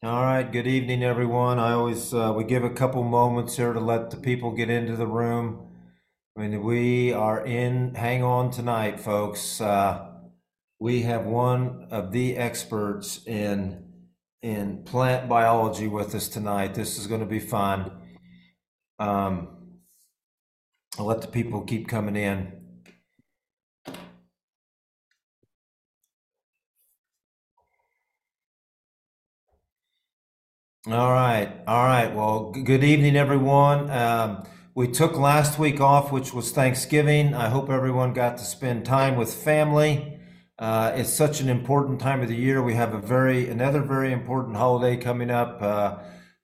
All right, good evening, everyone. I always uh, we give a couple moments here to let the people get into the room. I mean, we are in. Hang on tonight, folks. Uh, we have one of the experts in in plant biology with us tonight. This is going to be fun. Um, I'll let the people keep coming in. All right, all right. Well, good evening, everyone. Um, we took last week off, which was Thanksgiving. I hope everyone got to spend time with family. Uh, it's such an important time of the year. We have a very another very important holiday coming up uh,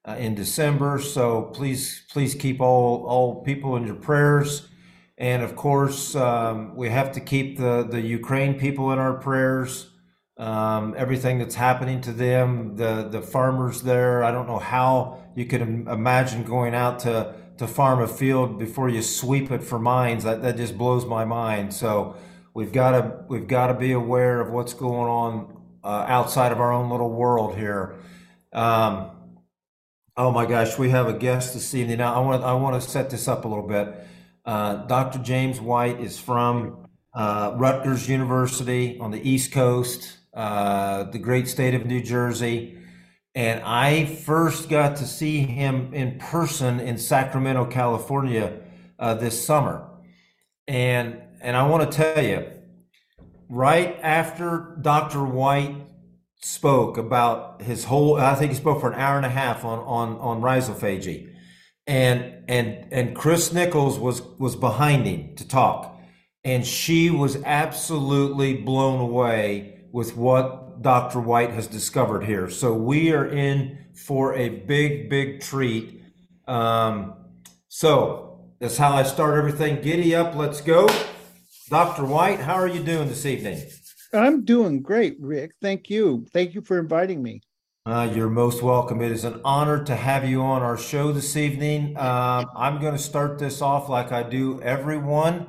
uh, in December. So please, please keep all all people in your prayers. And of course, um, we have to keep the the Ukraine people in our prayers um, everything that's happening to them, the the farmers there. I don't know how you could im- imagine going out to to farm a field before you sweep it for mines. That that just blows my mind. So we've got to we've got to be aware of what's going on uh, outside of our own little world here. Um, oh my gosh, we have a guest this evening. Now I want I want to set this up a little bit. Uh, Dr. James White is from uh, Rutgers University on the East Coast uh, the great state of New Jersey. And I first got to see him in person in Sacramento, California uh, this summer. And, and I want to tell you, right after Dr. White spoke about his whole, I think he spoke for an hour and a half on, on, on rhizophagy. And, and, and Kris Nichols was, was behind him to talk. And she was absolutely blown away with what Dr. White has discovered here. So we are in for a big, big treat. Um, so that's how I start everything. Giddy up, let's go. Dr. White, how are you doing this evening? I'm doing great, Rick. Thank you. Thank you for inviting me. Uh, you're most welcome. It is an honor to have you on our show this evening. Um, I'm going to start this off like I do everyone.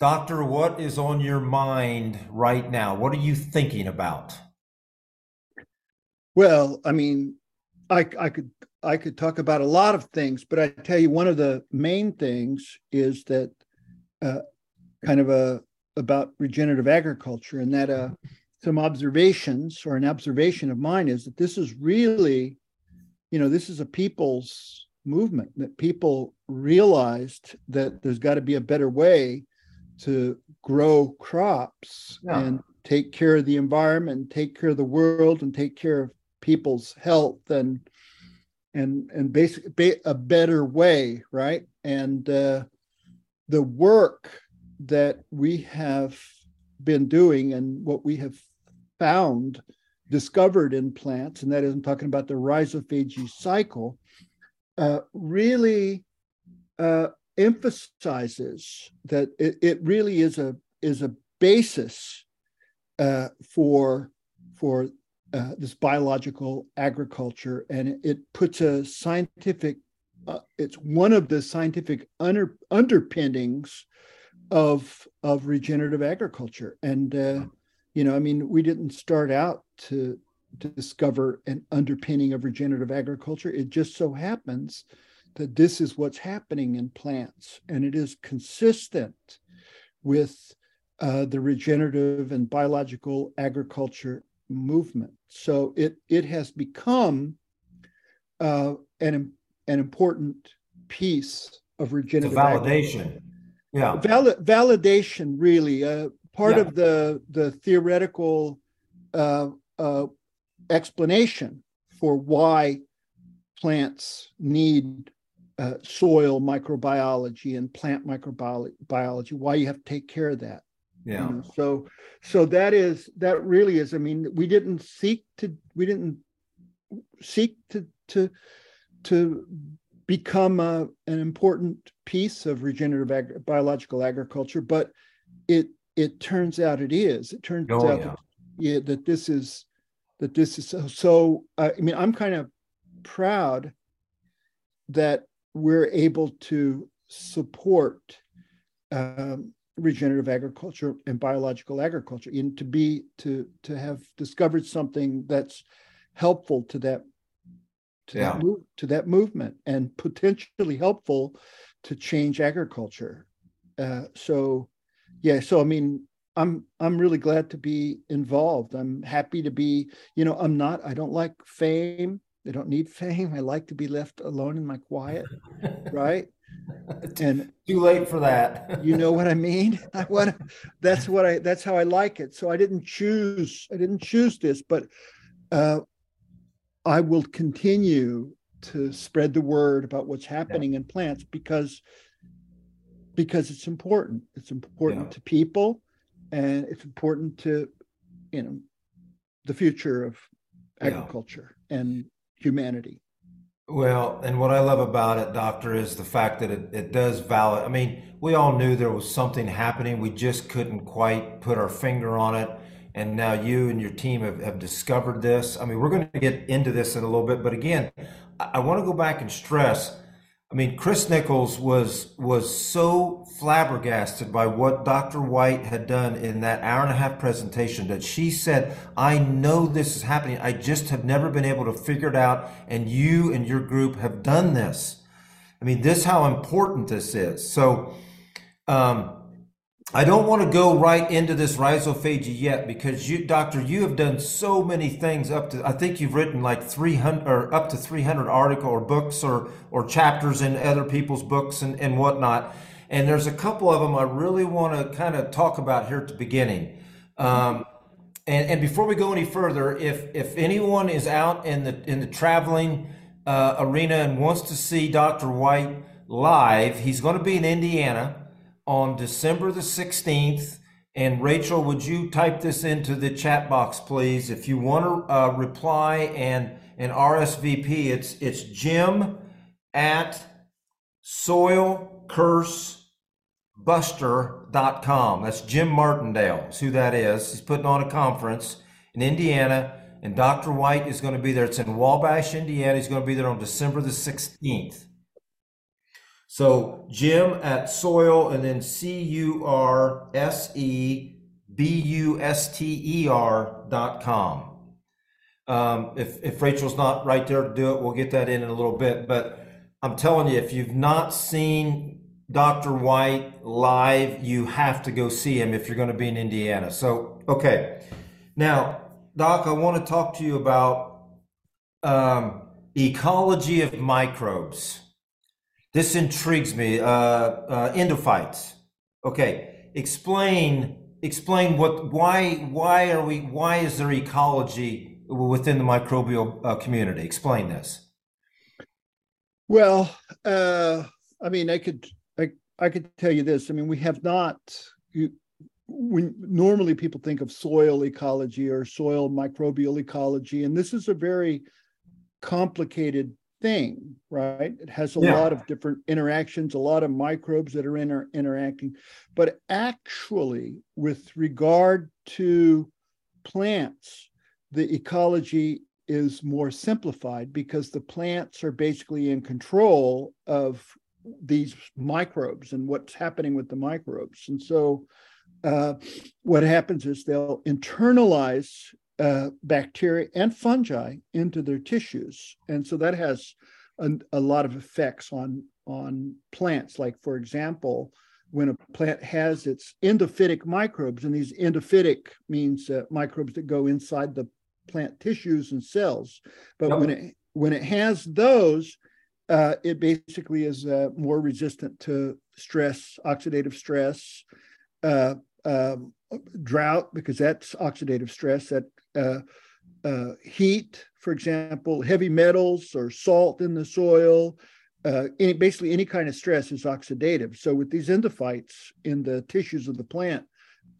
Doctor, what is on your mind right now? What are you thinking about? Well, I mean, I, I could I could talk about a lot of things, but I tell you, one of the main things is that uh, kind of a about regenerative agriculture, and that uh, some observations or an observation of mine is that this is really, you know, this is a people's movement that people realized that there's got to be a better way to grow crops yeah. and take care of the environment, take care of the world, and take care of people's health and and and basically a better way, right? And uh, the work that we have been doing and what we have found discovered in plants, and that is I'm talking about the rhizophagy cycle, uh, really uh, emphasizes that it, it really is a is a basis uh, for for uh, this biological agriculture, and it, puts a scientific. Uh, it's one of the scientific under, underpinnings of of regenerative agriculture, and uh, you know, I mean, we didn't start out to to discover an underpinning of regenerative agriculture. It just so happens that this is what's happening in plants, and it is consistent with uh, the regenerative and biological agriculture movement. So it it has become uh, an an important piece of regenerative validation. Yeah, Val- validation really uh, part yeah. of the the theoretical uh, uh, explanation for why plants need uh, soil microbiology and plant microbiology, why you have to take care of that. Yeah. You know, so, so that is that really is. I mean, we didn't seek to we didn't seek to to to become a, an important piece of regenerative ag- biological agriculture, but it it turns out it is. It turns oh, out yeah. That, yeah, that this is that this is so. so uh, I mean, I'm kind of proud that we're able to support um, regenerative agriculture and biological agriculture and to be to to have discovered something that's helpful to that to Yeah. that move, to that movement and potentially helpful to change agriculture. Uh, so, yeah. So I mean, I'm I'm really glad to be involved. I'm happy to be. You know, I'm not. I don't like fame. I don't need fame. I like to be left alone in my quiet, right? And Too late for that. you know what I mean? I want that's what I that's how I like it. So I didn't choose I didn't choose this, but uh I will continue to spread the word about what's happening in plants because because it's important. It's important Yeah. to people and it's important to you know the future of Yeah. agriculture and humanity. Well, and what I love about it, Doctor, is the fact that it, it does valid. I mean, we all knew there was something happening. We just couldn't quite put our finger on it. And now you and your team have, have discovered this. I mean, we're going to get into this in a little bit, but again, I, I want to go back and stress. I mean, Kris Nichols was was so flabbergasted by what Dr. White had done in that hour and a half presentation that she said, "I know this is happening. I just have never been able to figure it out, and you and your group have done this." I mean, this how important this is. So, um, I don't want to go right into this rhizophagy yet because you, doctor, you have done so many things up to, I think you've written like 300 or up to 300 article or books or, or chapters in other people's books and, and whatnot. And there's a couple of them I really want to kind of talk about here at the beginning. Um, and, and before we go any further, if, if anyone is out in the, in the traveling uh, arena and wants to see Dr. White live, he's going to be in Indiana on December the 16th. And Rachel, would you type this into the chat box, please? If you want to uh, reply and, and RSVP, it's, it's Jim at soilcursebuster.com. That's Jim Martindale, is who that is. He's putting on a conference in Indiana, and Dr. White is going to be there. It's in Wabash, Indiana. He's going to be there on December the 16th. So Jim at soil and then C U R S E B U S T E R dot com. Um, if, if Rachel's not right there to do it, we'll get that in in a little bit. But I'm telling you, if you've not seen Dr. White live, you have to go see him if you're going to be in Indiana. So, okay. Now, Doc, I want to talk to you about um, ecology of microbes. This intrigues me. Uh, uh, endophytes. Okay, explain explain what why why are we why is there ecology within the microbial uh, community? Explain this. Well, uh, I mean, I could I I could tell you this. I mean, we have not. You, when normally people think of soil ecology or soil microbial ecology, and this is a very complicated thing, right? It has a Yeah. lot of different interactions, a lot of microbes that are inter- interacting. But actually, with regard to plants, the ecology is more simplified because the plants are basically in control of these microbes and what's happening with the microbes. And so, uh, what happens is they'll internalize uh, bacteria and fungi into their tissues, and so that has a, a lot of effects on on plants. Like for example, when a plant has its endophytic microbes, and these endophytic means uh, microbes that go inside the plant tissues and cells, but when it when it has those, uh, it basically is uh, more resistant to stress, oxidative stress, uh, um, drought, because that's oxidative stress, that uh, uh, heat, for example, heavy metals or salt in the soil. Uh, any, basically, any kind of stress is oxidative. So, with these endophytes in the tissues of the plant,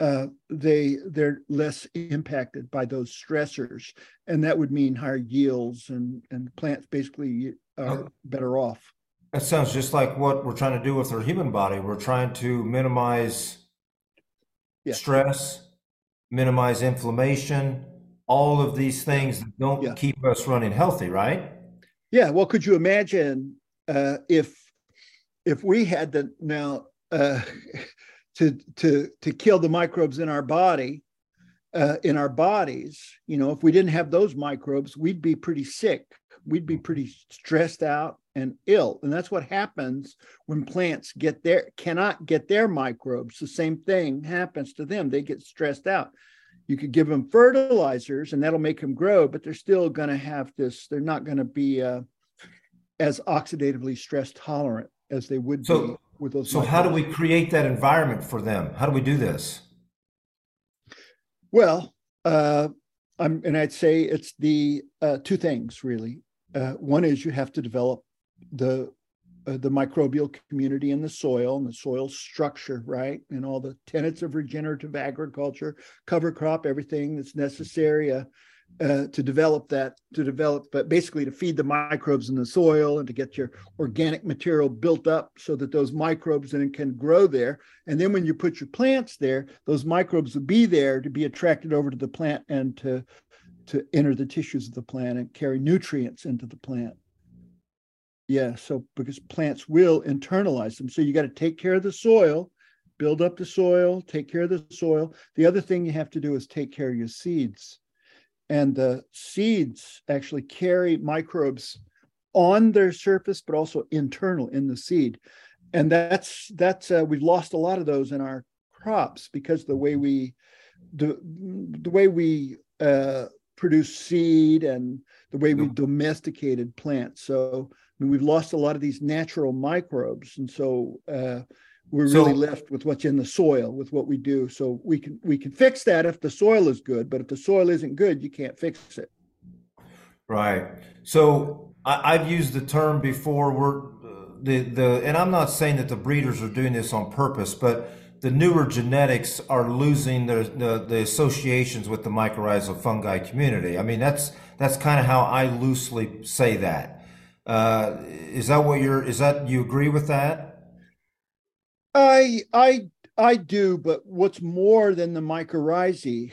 uh, they they're less impacted by those stressors, and that would mean higher yields, and and plants basically are better off. That sounds just like what we're trying to do with our human body. We're trying to minimize Yeah. stress, minimize inflammation, all of these things that don't Yeah. keep us running healthy, right? Yeah. Well, could you imagine uh, if if we had to now uh, to to to kill the microbes in our body uh, in our bodies? You know, if we didn't have those microbes, we'd be pretty sick we'd be pretty stressed out and ill. And that's what happens when plants get their cannot get their microbes. The same thing happens to them. They get stressed out. You could give them fertilizers and that'll make them grow, but they're still going to have this, they're not going to be uh, as oxidatively stress tolerant as they would so, be with those. So, microbes. how do we create that environment for them? How do we do this? Well, uh, I'm, and I'd say it's the uh, two things really. Uh, one is you have to develop the uh, the microbial community in the soil and the soil structure, right, and all the tenets of regenerative agriculture, cover crop, everything that's necessary. Uh, uh, to develop that, to develop, but basically to feed the microbes in the soil and to get your organic material built up so that those microbes then can grow there. And then when you put your plants there, those microbes will be there to be attracted over to the plant and to to enter the tissues of the plant and carry nutrients into the plant. Yeah, so because plants will internalize them. So you got to take care of the soil, build up the soil, take care of the soil. The other thing you have to do is take care of your seeds and the seeds actually carry microbes on their surface but also internal in the seed and that's that's uh, we've lost a lot of those in our crops because the way we the, the way we uh, produce seed and the way we domesticated plants so mean, we've lost a lot of these natural microbes and so uh, we're so, really left with what's in the soil with what we do. So we can we can fix that if the soil is good but if the soil isn't good you can't fix it. Right. So I, have used the term before we're the the and i'm not saying that the breeders are doing this on purpose but the newer genetics are losing the, the, the associations with the mycorrhizal fungi community. I mean that's that's kind of how i loosely say that. Uh, is that what you're is that you agree with that? I I I do, but what's more than the mycorrhizae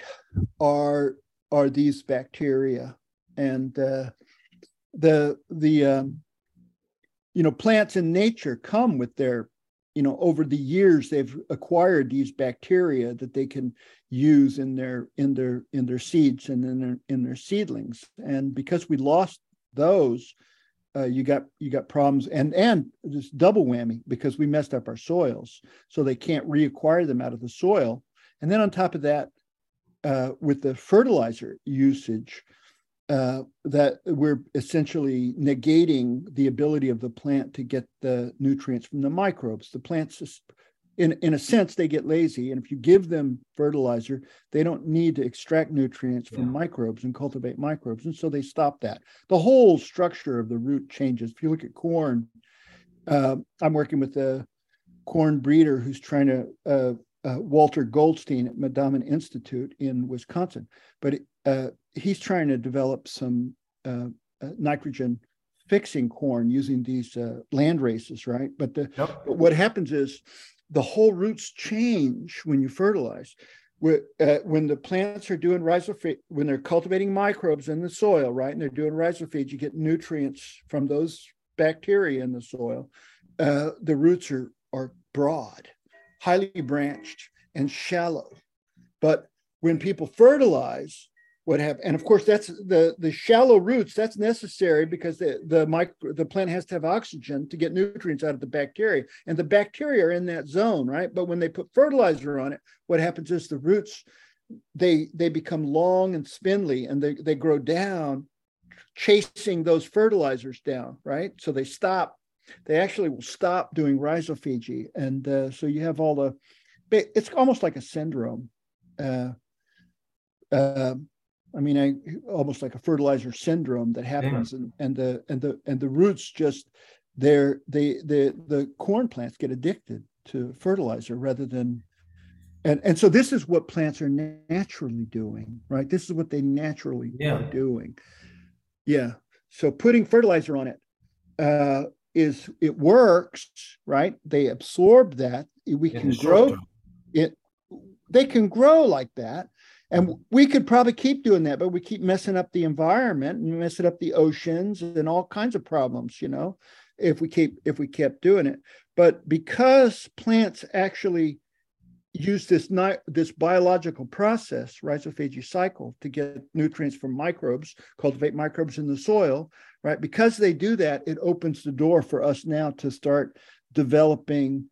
are are these bacteria. And uh, the the um, you know plants in nature come with their you know over the years they've acquired these bacteria that they can use in their in their in their seeds and in their in their seedlings. And because we lost those uh, you got you got problems and and this double whammy because we messed up our soils so they can't reacquire them out of the soil. And then on top of that uh, with the fertilizer usage uh, that we're essentially negating the ability of the plant to get the nutrients from the microbes. The plants in, in a sense, they get lazy. And if you give them fertilizer, they don't need to extract nutrients from yeah. microbes and cultivate microbes. And so they stop that. The whole structure of the root changes. If you look at corn, uh, I'm working with a corn breeder who's trying to, uh, uh, Walter Goldstein at Mandaamin Institute in Wisconsin, but uh, he's trying to develop some uh, uh, nitrogen fixing corn using these land races, right? But, the, yep. but what happens is, the whole roots change when you fertilize. Uh, when the plants are doing rhizophy, when they're cultivating microbes in the soil, right, and they're doing rhizophies, you get nutrients from those bacteria in the soil. Uh, the roots are are broad, highly branched, and shallow. But when people fertilize, what have and of course that's the the shallow roots that's necessary because the the micro the plant has to have oxygen to get nutrients out of the bacteria and the bacteria are in that zone right? But when they put fertilizer on it what happens is the roots they they become long and spindly and they they grow down chasing those fertilizers down right? So they stop they actually will stop doing rhizophagy and uh, so you have all the it's almost like a syndrome uh, uh, I mean, I almost like a fertilizer syndrome that happens, yeah. and, and the and the and the roots just they're they the the corn plants get addicted to fertilizer rather than and and so this is what plants are naturally doing, right? This is what they naturally yeah. are doing. Yeah. So putting fertilizer on it uh, is it works, right? They absorb that. We can grow it. They can grow like that and we could probably keep doing that, but we keep messing up the environment and messing up the oceans and all kinds of problems, you know, if we keep if we kept doing it. But because plants actually use this this biological process, rhizophagy cycle, to get nutrients from microbes, cultivate microbes in the soil, right? Because they do that, it opens the door for us now to start developing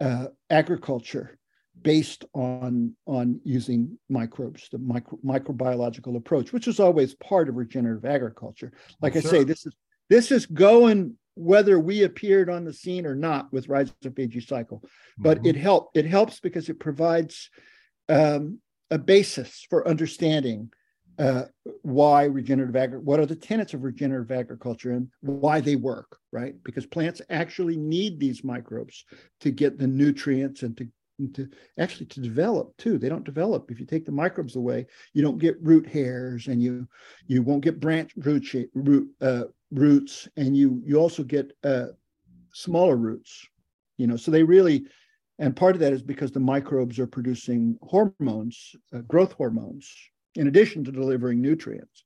uh, agriculture based on on using microbes, the micro, microbiological approach, which is always part of regenerative agriculture. Like sure. I say, this is this is going whether we appeared on the scene or not with Rise of rhizophagy cycle, but mm-hmm. it help It helps because it provides um, a basis for understanding uh, why regenerative agriculture, what are the tenets of regenerative agriculture and why they work, right? Because plants actually need these microbes to get the nutrients and to to actually to develop too. They don't develop if you take the microbes away. You don't get root hairs, and you you won't get branch root shape, root uh, roots, and you you also get uh, smaller roots. You know, so they really, and part of that is because the microbes are producing hormones, uh, growth hormones, in addition to delivering nutrients.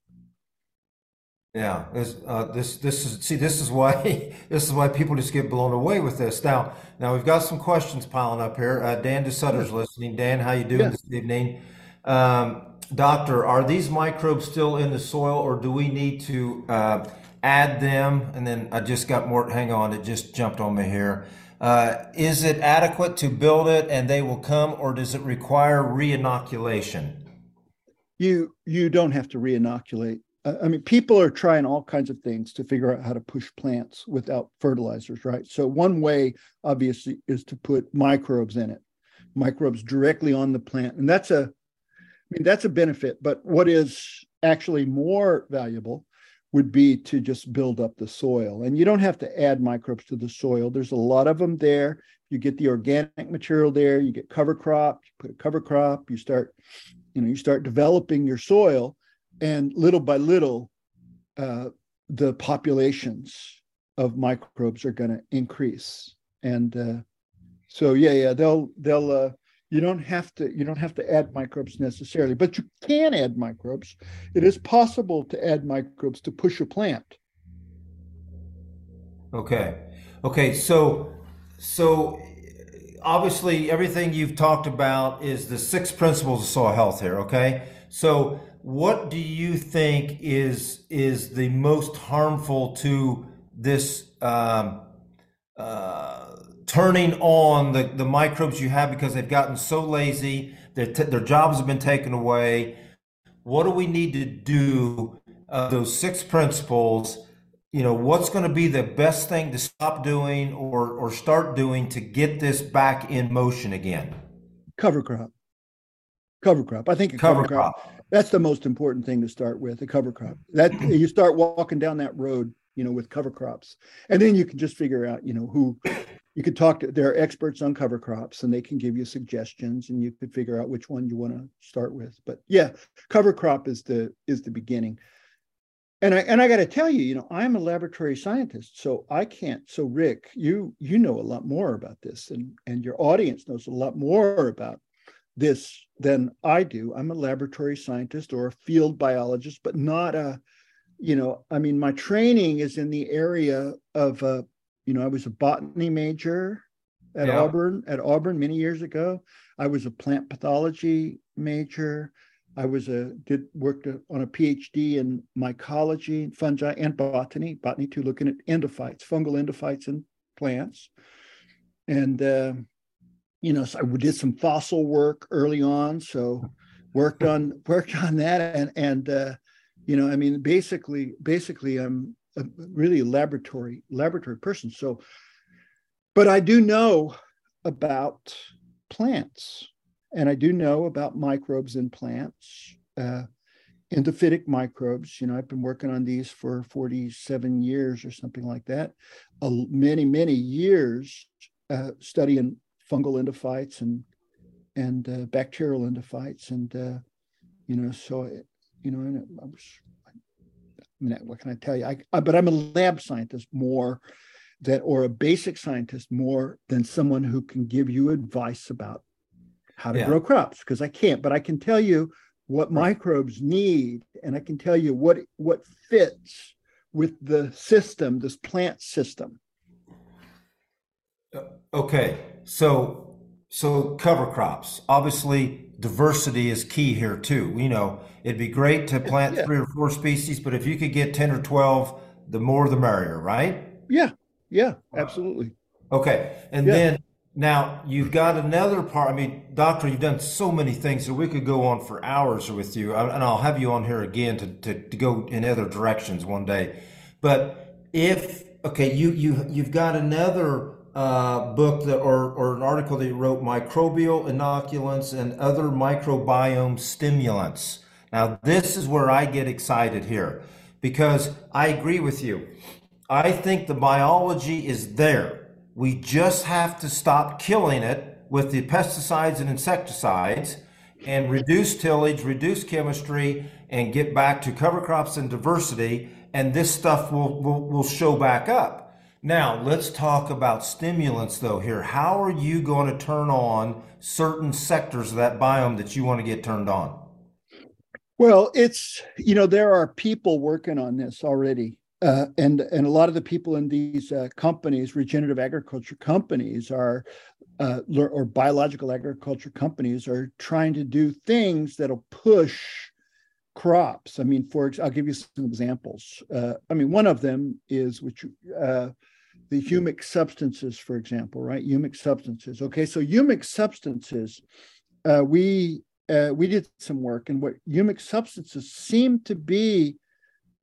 Yeah, this, uh, this this is see this is why this is why people just get blown away with this. Now now we've got some questions piling up here. Uh, Dan DeSutter's listening. Dan, how you doing yes. this evening? Um, doctor, are these microbes still in the soil, or do we need to uh, add them? And then I just got more. Hang on, it just jumped on me here. Uh, is it adequate to build it and they will come, or does it require reinoculation? You you don't have to reinoculate I mean, people are trying all kinds of things to figure out how to push plants without fertilizers, right? So, one way, obviously, is to put microbes in it, microbes directly on the plant. And that's a, I mean, that's a benefit. But what is actually more valuable would be to just build up the soil. And you don't have to add microbes to the soil, there's a lot of them there. You get the organic material there, you get cover crop, you put a cover crop, you start, you know, you start developing your soil and little by little, uh, the populations of microbes are going to increase. And uh, so, yeah, yeah, they'll they'll. Uh, you don't have to you don't have to add microbes necessarily, but you can add microbes. It is possible to add microbes to push a plant. Okay, okay, so so obviously everything you've talked about is the six principles of soil health here. Okay, so what do you think is is the most harmful to this um, uh, turning on the, the microbes you have because they've gotten so lazy, their, t- their jobs have been taken away. What do we need to do? Uh, those six principles, you know, what's going to be the best thing to stop doing or, or start doing to get this back in motion again? Cover crop. Cover crop. I think cover, cover crop. crop that's the most important thing to start with a cover crop. That you start walking down that road you know with cover crops. And then you can just figure out you know who you could talk to there are experts on cover crops and they can give you suggestions and you could figure out which one you want to start with. But yeah cover crop is the is the beginning. And i and i got to tell you you know i'm a laboratory scientist so i can't so rick you you know a lot more about this and and your audience knows a lot more about this than I do. I'm a laboratory scientist or a field biologist, but not a, you know, I mean, my training is in the area of, uh, you know, I was a botany major at yeah. Auburn at Auburn many years ago. I was a plant pathology major. I was a did worked on a PhD in mycology, fungi, and botany. Botany too, looking at endophytes, fungal endophytes in plants, and uh, you know, so I did some fossil work early on. So worked on worked on that and and uh, you know, I mean, basically, basically, I'm a really laboratory laboratory person. So, but I do know about plants, and I do know about microbes in plants. Uh, endophytic microbes. You know, I've been working on these for 47 years or something like that. Uh, many, many years uh, studying fungal endophytes and and uh, bacterial endophytes, and uh, you know, so it, you know, and I was, I mean, what can I tell you? I, I, but I'm a lab scientist more that, or a basic scientist more than someone who can give you advice about how to yeah. grow crops because I can't. But I can tell you what right. microbes need, and I can tell you what what fits with the system, this plant system. Okay, so so cover crops. Obviously, diversity is key here too. You know, it'd be great to plant Yeah. three or four species, but if you could get 10 or 12, the more the merrier, right? Yeah, yeah, absolutely. Okay. And Yeah. then now you've got another part. I mean, doctor, you've done so many things, that we could go on for hours with you, and I'll have you on here again to, to, to go in other directions one day. But if okay, you you you've got another uh, book that or or an article that you wrote, microbial inoculants and other microbiome stimulants. Now this is where I get excited here because I agree with you. I think the biology is there. We just have to stop killing it with the pesticides and insecticides and reduce tillage, reduce chemistry, and get back to cover crops and diversity, and this stuff will, will, will show back up. Now, let's talk about stimulants though here. How are you going to turn on certain sectors of that biome that you want to get turned on? Well, it's you know there are people working on this already, uh, and and a lot of the people in these uh, companies, regenerative agriculture companies, are uh, or biological agriculture companies are trying to do things that'll push crops. I mean, for I'll give you some examples. Uh, I mean, one of them is which the humic substances, for example, right? Humic substances. Okay, so humic substances, uh, we uh, we did some work, and what humic substances seem to be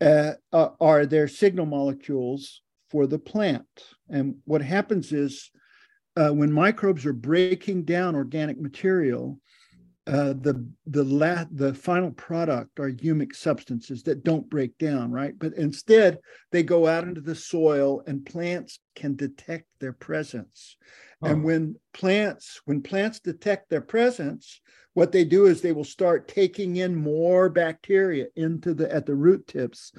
uh, are their signal molecules for the plant. And what happens is uh, when microbes are breaking down organic material, uh, the the la- the final product are humic substances that don't break down, right? But instead, they go out into the soil, and plants can detect their presence. Oh. And when plants when plants detect their presence, what they do is they will start taking in more bacteria into the at the root tips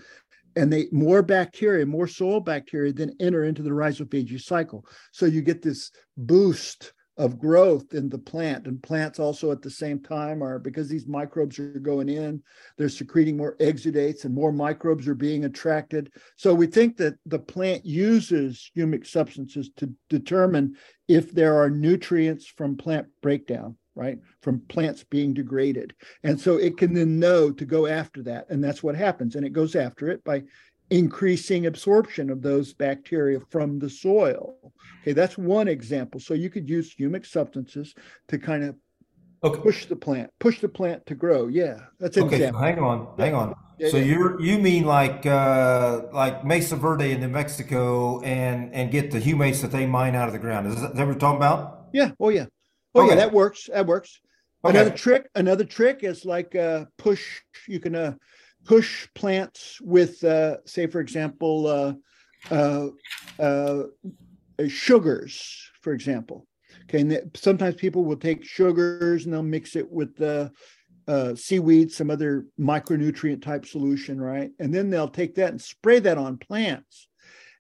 and they more bacteria more soil bacteria then enter into the rhizophagy cycle so you get this boost of growth in the plant and plants also at the same time are because these microbes are going in they're secreting more exudates and more microbes are being attracted. So we think that the plant uses humic substances to determine if there are nutrients from plant breakdown right? From plants being degraded. And so it can then know to go after that and that's what happens. And it goes after it by increasing absorption of those bacteria from the soil okay that's one example so you could use humic substances to kind of Okay. push the plant push the plant to grow yeah that's an Okay, so hang on, hang on. Yeah, So yeah. you're you mean like uh like Mesa Verde in New Mexico and and get the humates that they mine out of the ground. Is that, that what you're talking about? yeah oh yeah oh yeah that works that works Okay. Another trick, another trick is like uh, push. You can uh, push plants with, uh, say, for example, uh, uh, uh, sugars, for example. Okay, and that- sometimes people will take sugars and they'll mix it with the uh, seaweed, some other micronutrient type solution, right? And then they'll take that and spray that on plants.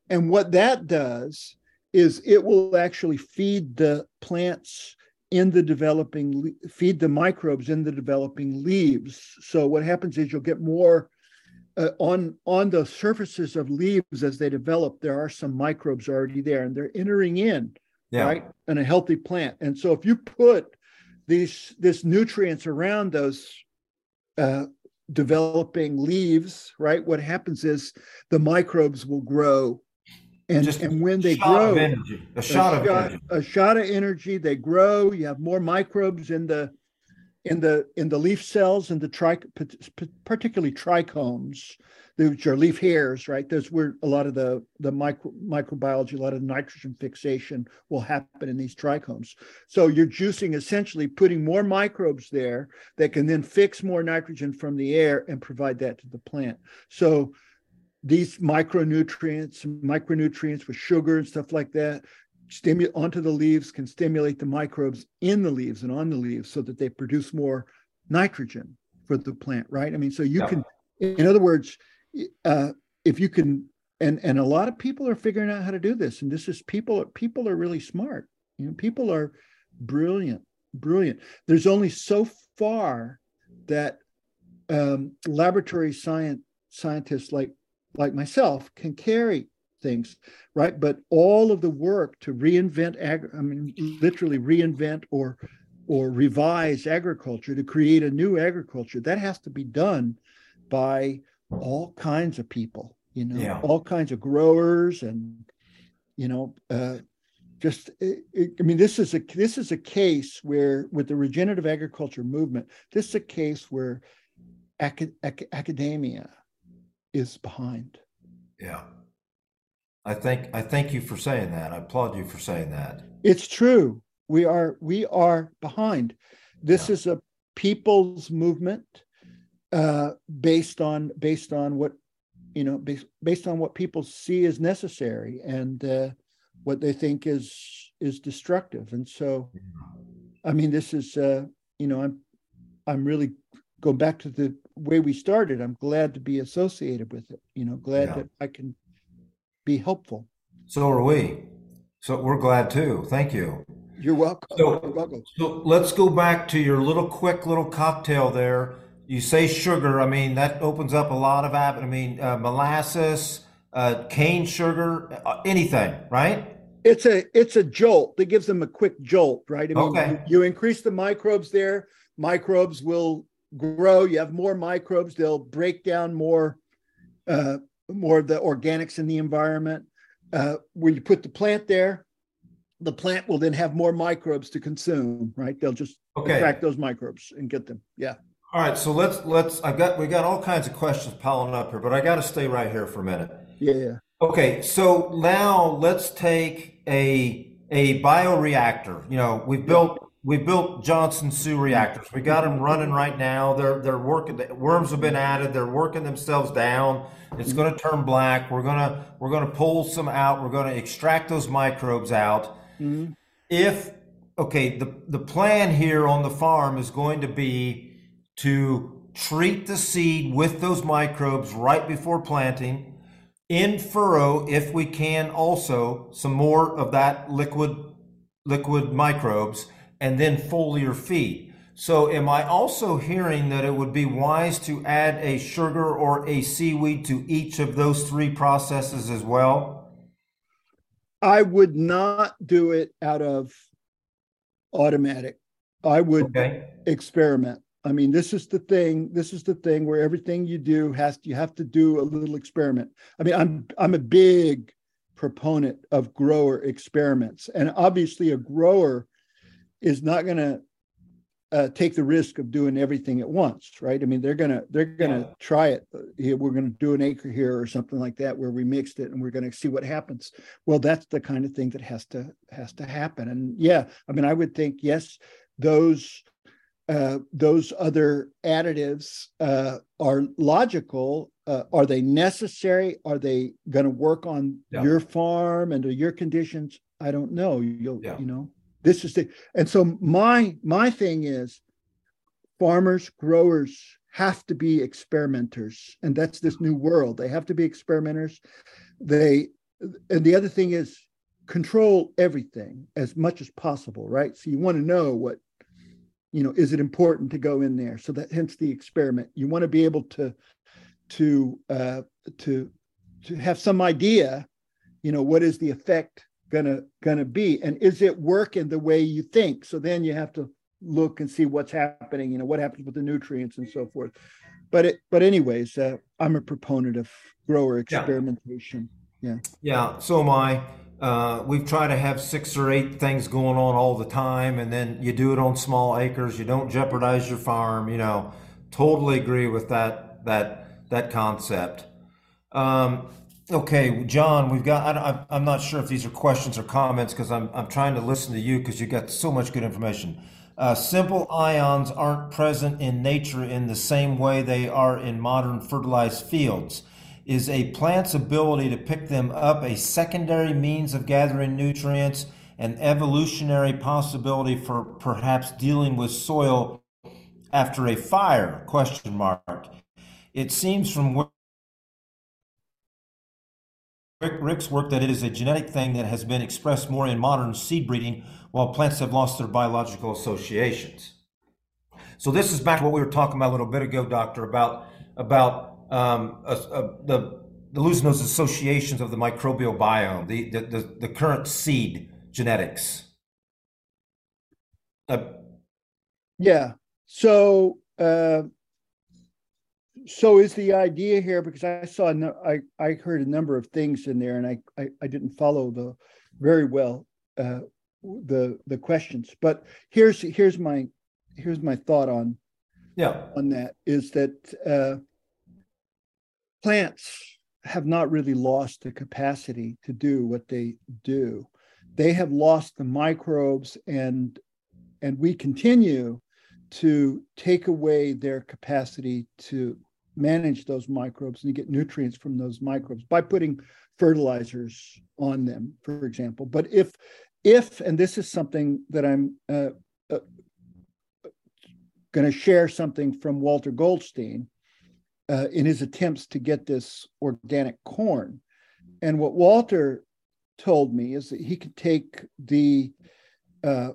And what that does is it will actually feed the plants in the developing feed the microbes in the developing leaves so what happens is you'll get more uh, on on the surfaces of leaves as they develop there are some microbes already there and they're entering in Yeah. right in a healthy plant and so if you put these this nutrients around those uh, developing leaves right what happens is the microbes will grow and Just and when they shot grow energy. A shot of energy. a shot of energy they grow you have more microbes in the in the in the leaf cells and the tri particularly trichomes which are leaf hairs right those where a lot of the the micro, microbiology a lot of nitrogen fixation will happen in these trichomes so you're juicing essentially putting more microbes there that can then fix more nitrogen from the air and provide that to the plant so these micronutrients, micronutrients with sugar and stuff like that, stimulate onto the leaves can stimulate the microbes in the leaves and on the leaves so that they produce more nitrogen for the plant, right? I mean, so you Yeah. can, in other words, uh, if you can, and and a lot of people are figuring out how to do this, and this is people people are really smart. You know, people are brilliant, brilliant. There's only so far that um, laboratory science scientists like like myself can carry things, right? But all of the work to reinvent, ag- I mean, literally reinvent or or revise agriculture to create a new agriculture, that has to be done by all kinds of people, you know, Yeah. all kinds of growers and you know, uh, just it, it- I mean, this is a this is a case where with the regenerative agriculture movement, this is a case where aca- ac- academia is behind. Yeah. I think I thank you for saying that. I applaud you for saying that. It's true. We are we are behind. This Yeah. is a people's movement uh, based on based on what you know based, based on what people see as necessary and uh, what they think is is destructive. And so, I mean, this is uh, you know I'm I'm really go back to the way we started. I'm glad to be associated with it. You know, glad Yeah. that I can be helpful. So are we. So we're glad too. Thank you. You're welcome. So- You're welcome. So let's go back to your little quick little cocktail there. You say sugar. I mean, that opens up a lot of app. I mean, uh, molasses, uh, cane sugar, uh, anything, right? It's a it's a jolt that gives them a quick jolt, right? I mean, Okay. you, you increase the microbes there, microbes will grow. You have more microbes, they'll break down more uh, more of the organics in the environment. Uh, where you put the plant there, the plant will then have more microbes to consume, right? They'll just Okay. attract those microbes and get them. Yeah. All right. So let's let's. I've got we got all kinds of questions piling up here, but I got to stay right here for a minute. Yeah. yeah. Okay, so now let's take a a bioreactor. You know, we've built we built Johnson-Su reactors. We got them running right now. They're they're working. the Worms have been added. They're working themselves down. It's going to turn black. We're gonna we're gonna pull some out. We're going to extract those microbes out. Mhm. If okay, the the plan here on the farm is going to be to treat the seed with those microbes right before planting in furrow if we can also some more of that liquid liquid microbes and then foliar feed so am i also hearing that it would be wise to add a sugar or a seaweed to each of those three processes as well I would not do it out of automatic. I would okay experiment. I mean, this is the thing. This is the thing where everything you do has you have to do a little experiment. I mean, I'm I'm a big proponent of grower experiments, and obviously, a grower is not going to uh, take the risk of doing everything at once, right? I mean, they're gonna they're gonna Yeah. try it. Uh, we're going to do an acre here or something like that, where we mixed it, and we're going to see what happens. Well, that's the kind of thing that has to has to happen. And yeah, I mean, I would think yes, those uh, those other additives uh, are logical. Uh, are they necessary? Are they going to work on Yeah. your farm and your conditions? I don't know. You'll, Yeah. you know, this is the, and so my my thing is, farmers, growers have to be experimenters, and that's this new world. They have to be experimenters. They, and the other thing is, control everything as much as possible, right? So you want to know what you know is it important to go in there so that hence the experiment you want to be able to to uh to to have some idea you know what is the effect gonna gonna be and is it working the way you think so then you have to look and see what's happening you know what happens with the nutrients and so forth but it but anyways uh, i'm a proponent of grower experimentation Yeah, yeah so am I. Uh, we've tried to have six or eight things going on all the time, and then you do it on small acres. You don't jeopardize your farm. You know, totally agree with that that that concept. Um, okay, John, we've got. I, I'm not sure if these are questions or comments because I'm I'm trying to listen to you because you got so much good information. Uh, simple ions aren't present in nature in the same way they are in modern fertilized fields. Is a plant's ability to pick them up a secondary means of gathering nutrients, an evolutionary possibility for perhaps dealing with soil after a fire? Question mark. It seems from Rick, Rick's work that it is a genetic thing that has been expressed more in modern seed breeding, while plants have lost their biological associations. So this is back to what we were talking about a little bit ago, Doctor, about about um, a, the losing those associations of the microbial biome, the the the, the current seed genetics. Uh, yeah. So uh, so is the idea here because I saw no, I I heard a number of things in there and I I, I didn't follow the very well uh, the the questions. But here's here's my here's my thought on yeah. on that is that uh, plants have not really lost the capacity to do what they do. They have lost the microbes and and we continue to take away their capacity to manage those microbes and you get nutrients from those microbes by putting fertilizers on them, for example. But if, if, and this is something that I'm uh, uh, going to share something from Walter Goldstein uh, in his attempts to get this organic corn. And what Walter told me is that he could take the uh,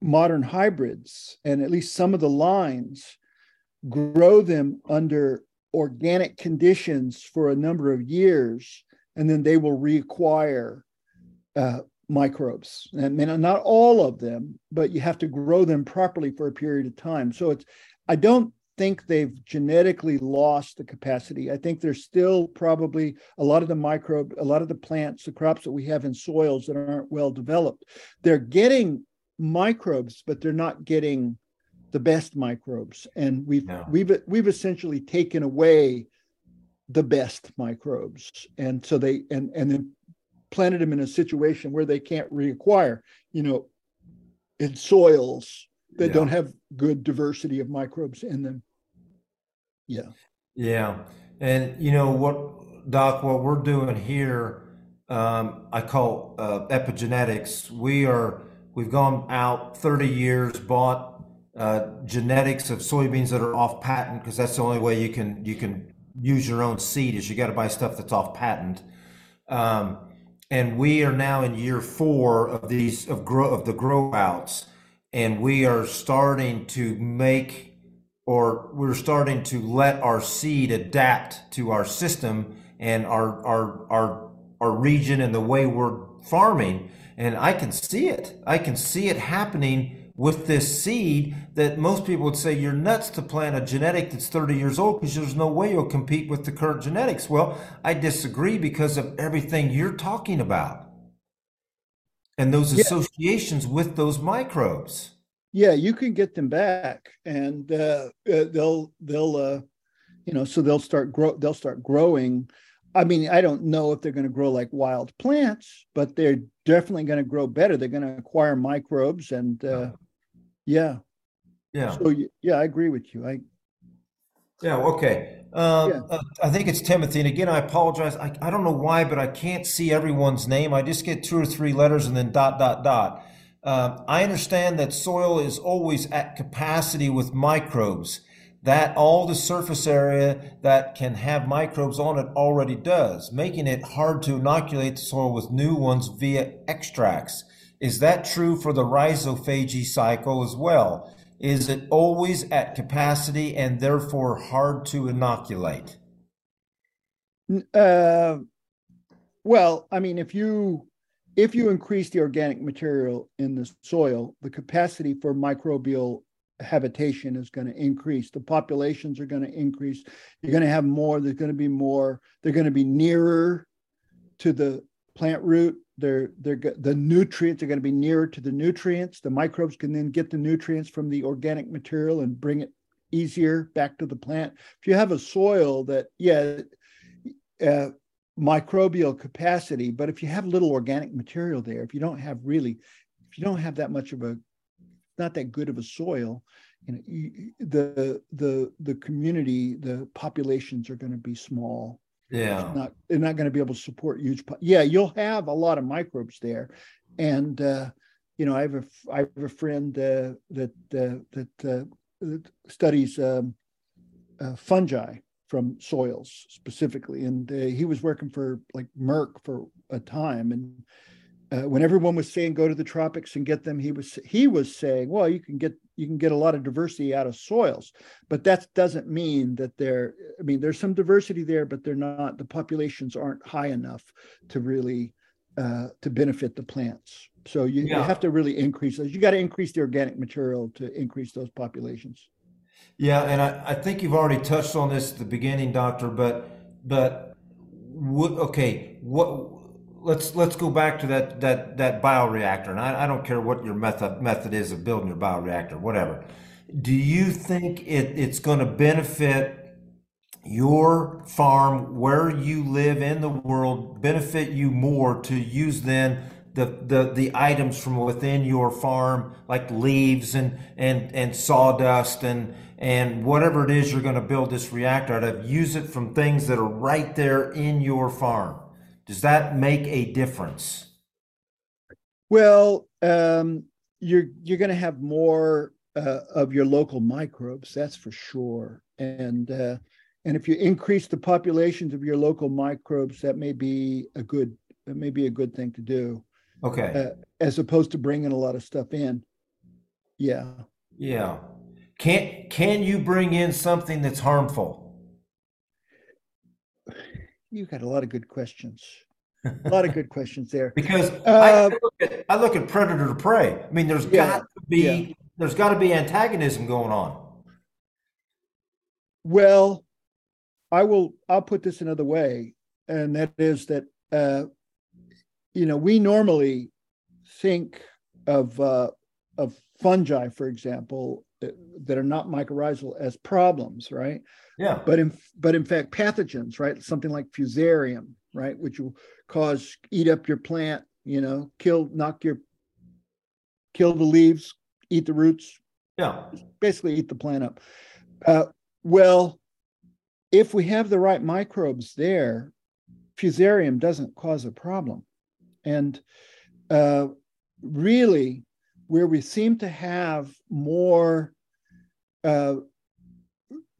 modern hybrids and at least some of the lines grow them under organic conditions for a number of years, and then they will reacquire uh, microbes. And not all of them, but you have to grow them properly for a period of time. So it's, I don't think they've genetically lost the capacity. I think there's still probably a lot of the microbe, a lot of the plants, the crops that we have in soils that aren't well developed. They're getting microbes, but they're not getting the best microbes and we've yeah. we've we've essentially taken away the best microbes and so they and and then planted them in a situation where they can't reacquire you know in soils that yeah. don't have good diversity of microbes in them yeah yeah and you know what doc what we're doing here um, i call uh, epigenetics we are we've gone out 30 years bought uh, genetics of soybeans that are off patent because that's the only way you can you can use your own seed is you got to buy stuff that's off patent. Um, and we are now in year four of these of grow of the grow outs, and we are starting to make or we're starting to let our seed adapt to our system and our our our our region and the way we're farming. And I can see it. I can see it happening with this seed that most people would say you're nuts to plant a genetic that's 30 years old because there's no way you'll compete with the current genetics. Well, I disagree because of everything you're talking about and those yeah. associations with those microbes. Yeah, you can get them back, and uh, uh, they'll they'll uh, you know so they'll start grow they'll start growing. I mean, I don't know if they're going to grow like wild plants, but they're definitely going to grow better. They're going to acquire microbes and uh, yeah. Yeah. So yeah, I agree with you. I. Yeah. Okay. Um, yeah. Uh, I think it's Timothy. And again, I apologize. I, I don't know why, but I can't see everyone's name. I just get two or three letters and then dot dot dot. Uh, I understand that soil is always at capacity with microbes. That all the surface area that can have microbes on it already does, making it hard to inoculate the soil with new ones via extracts. Is that true for the rhizophagy cycle as well? Is it always at capacity and therefore hard to inoculate? Uh, well, I mean, if you if you increase the organic material in the soil, the capacity for microbial habitation is going to increase. The populations are going to increase. You're going to have more. There's going to be more. They're going to be nearer to the plant root they're they're the nutrients are going to be nearer to the nutrients. The microbes can then get the nutrients from the organic material and bring it easier back to the plant. If you have a soil that yeah uh, microbial capacity but if you have little organic material there if you don't have really if you don't have that much of a not that good of a soil you know you, the the the community the populations are going to be small yeah. Not they're not going to be able to support huge. Yeah, you'll have a lot of microbes there, and uh, you know I have a I have a friend uh, that uh, that, uh, that studies um, uh, fungi from soils specifically, and uh, he was working for like Merck for a time, and uh, when everyone was saying go to the tropics and get them, he was he was saying, well, you can get you can get a lot of diversity out of soils, but that doesn't mean that they're. I mean, there's some diversity there, but they're not. The populations aren't high enough to really uh, to benefit the plants. So you, yeah. you have to really increase those. You got to increase the organic material to increase those populations. Yeah, and I, I think you've already touched on this at the beginning, Doctor. But but what? Okay, what? Let's let's go back to that that that bioreactor, and I, I don't care what your method method is of building your bioreactor, whatever. Do you think it, it's going to benefit your farm where you live in the world benefit you more to use then the, the the items from within your farm like leaves and and and sawdust and and whatever it is you're going to build this reactor out of use it from things that are right there in your farm does that make a difference well um, you're you're going to have more uh, of your local microbes that's for sure and uh, and if you increase the populations of your local microbes, that may be a good that may be a good thing to do. Okay. Uh, as opposed to bringing a lot of stuff in. Yeah. Yeah. Can can you bring in something that's harmful? You got a lot of good questions. A lot of good questions there. because uh, I, look at, I, look at, predator to prey. I mean, there's yeah, got to be yeah. there's got to be antagonism going on. Well, I will. I'll put this another way, and that is that uh, you know we normally think of uh, of fungi, for example, that are not mycorrhizal as problems, right? Yeah. But in but in fact, pathogens, right? Something like fusarium, right, which will cause eat up your plant, you know, kill, knock your, kill the leaves, eat the roots. Yeah. Basically, eat the plant up. Uh, well, if we have the right microbes there, fusarium doesn't cause a problem. And uh, really, where we seem to have more uh,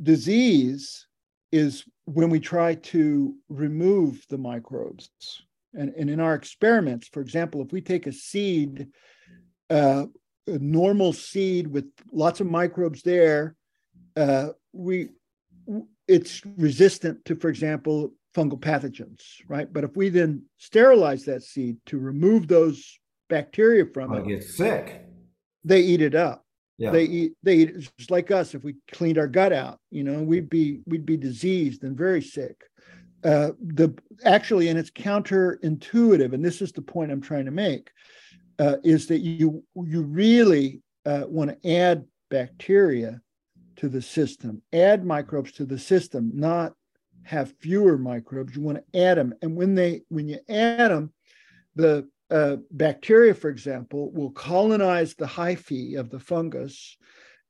disease is when we try to remove the microbes. And, and in our experiments, for example, if we take a seed, uh, a normal seed with lots of microbes there, uh, we it's resistant to, for example, fungal pathogens, right? But if we then sterilize that seed to remove those bacteria from it, get sick. They eat it up. Yeah. They eat. They eat it just like us. If we cleaned our gut out, you know, we'd be we'd be diseased and very sick. Uh, the actually, and it's counterintuitive, and this is the point I'm trying to make, uh, is that you you really uh, want to add bacteria to the system, add microbes to the system, not have fewer microbes. You want to add them. And when they when you add them, the uh, bacteria, for example, will colonize the hyphae of the fungus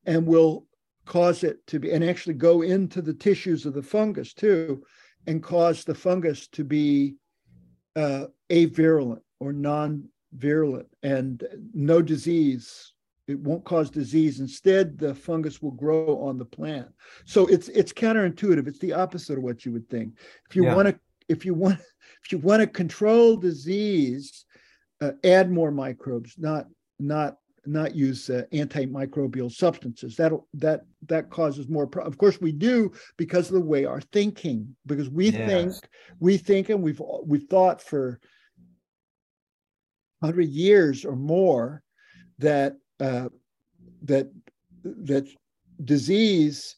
and will cause it to be, and actually go into the tissues of the fungus too, and cause the fungus to be uh, avirulent or non virulent and no disease. It won't cause disease. Instead the fungus will grow on the plant. So it's it's counterintuitive. It's the opposite of what you would think. If you yeah. want to if you want if you want to control disease uh, add more microbes not not not use uh, antimicrobial substances. That that that causes more pro- of course we do because of the way our thinking because we yes. think we think and we've we've thought for 100 years or more that uh, that that disease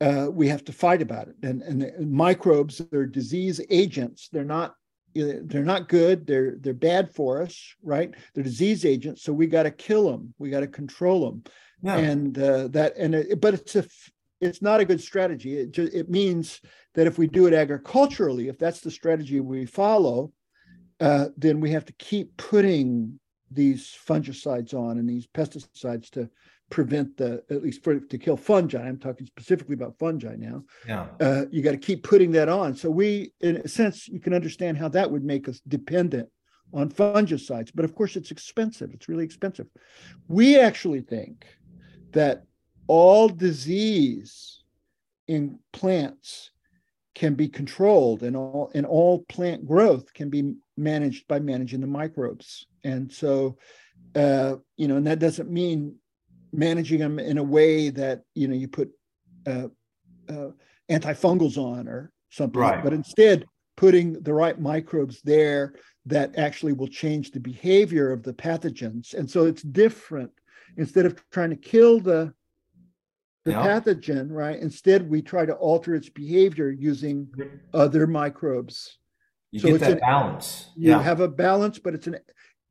uh, we have to fight about it. And and microbes are disease agents. They're not they're not good they're they're bad for us right? They're disease agents so we got to kill them we got to control them yeah. and uh, that and it, but it's a it's not a good strategy. It just it means that if we do it agriculturally if that's the strategy we follow uh, then we have to keep putting these fungicides on and these pesticides to prevent the at least for to kill fungi. I'm talking specifically about fungi now. Yeah, uh, you got to keep putting that on. So we, in a sense, you can understand how that would make us dependent on fungicides. But of course, it's expensive. It's really expensive. We actually think that all disease in plants can be controlled and all and all plant growth can be managed by managing the microbes and so uh, you know and that doesn't mean managing them in a way that you know you put uh, uh, antifungals on or something Right. but instead putting the right microbes there that actually will change the behavior of the pathogens and so it's different instead of trying to kill the the Yeah. pathogen right instead we try to alter its behavior using other microbes You So get it's that an- balance. you Yeah. have a balance but it's an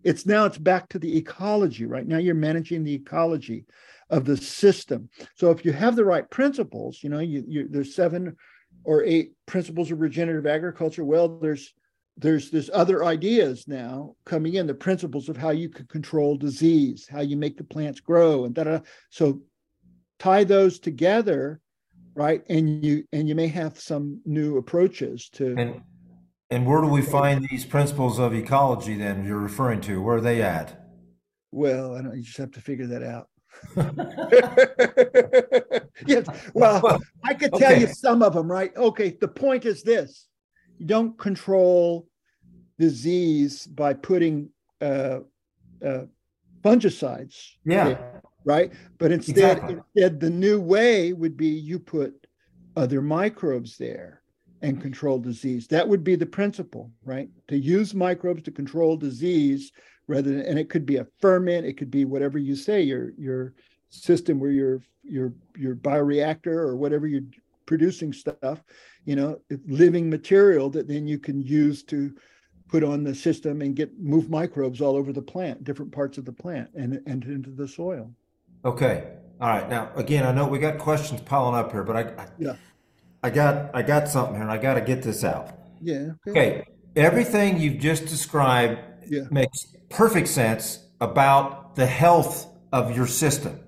it's now it's back to the ecology right? Now you're managing the ecology of the system. So if you have the right principles you know you, you there's seven or eight principles of regenerative agriculture. Well there's there's there's other ideas now coming in the principles of how you can control disease how you make the plants grow and da so tie those together right? And you and you may have some new approaches to And and where do we find these principles of ecology then you're referring to? Where are they at? Well, I don't. You just have to figure that out. yes. Well, I could tell you some of them, right? Okay. The point is this: you don't control disease by putting uh, uh, fungicides. Yeah. okay, Right. But instead, Exactly. instead, the new way would be you put other microbes there and control disease. That would be the principle, right? To use microbes to control disease rather than, and it could be a ferment, it could be whatever you say, your your system where your your your bioreactor or whatever you're producing stuff, you know, living material that then you can use to put on the system and get move microbes all over the plant, different parts of the plant and, and into the soil. Okay. All right. Now, again, I know we got questions piling up here, but I, I, Yeah. I got, I got something here, and I got to get this out. Yeah. Okay. Everything you've just described Yeah. makes perfect sense about the health of your system.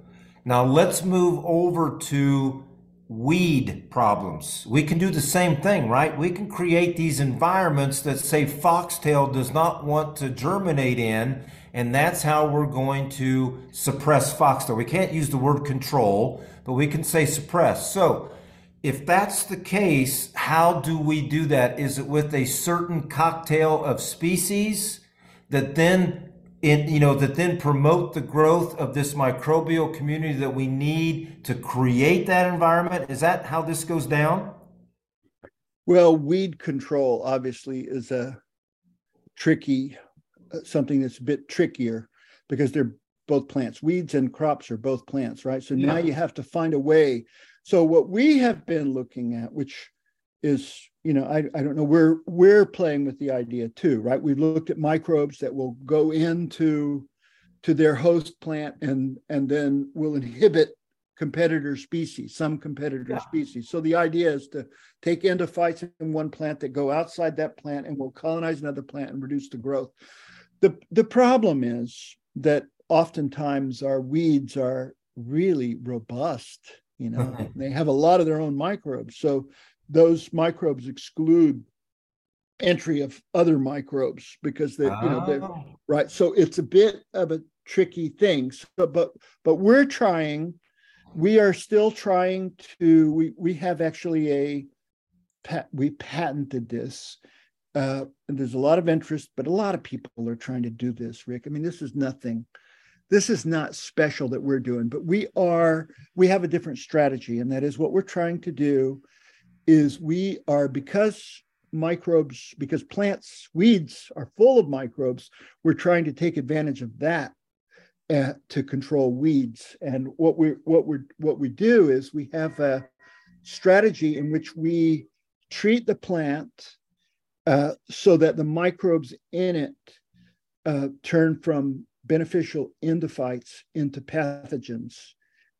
Now, let's move over to weed problems. We can do the same thing, right? We can create these environments that say foxtail does not want to germinate in, and that's how we're going to suppress foxtail. We can't use the word control, but we can say suppress. So, if that's the case, how do we do that? Is it with a certain cocktail of species that then in, you know that then promote the growth of this microbial community that we need to create that environment? Is that how this goes down? Well, weed control obviously is a tricky, uh, something that's a bit trickier because they're both plants. Weeds and crops are both plants, right? So now you have to find a way. So what we have been looking at, which is, you know, I, I don't know, we're we're playing with the idea too, right? We've looked at microbes that will go into to their host plant and and then will inhibit competitor species, some competitor Yeah. species. So the idea is to take endophytes in one plant that go outside that plant and will colonize another plant and reduce the growth. The, the problem is that oftentimes our weeds are really robust, you know, they have a lot of their own microbes. So those microbes exclude entry of other microbes because they, you know, they're Oh, right so it's a bit of a tricky thing. So, but but we're trying we are still trying to we we have actually a pat we patented this uh and there's a lot of interest but a lot of people are trying to do this rick. I mean this is nothing this is not special that we're doing but we are we have a different strategy and that is what we're trying to do is we are because microbes because plants weeds are full of microbes we're trying to take advantage of that uh, to control weeds. And what we what we what we do is we have a strategy in which we treat the plant uh, so that the microbes in it uh, turn from beneficial endophytes into pathogens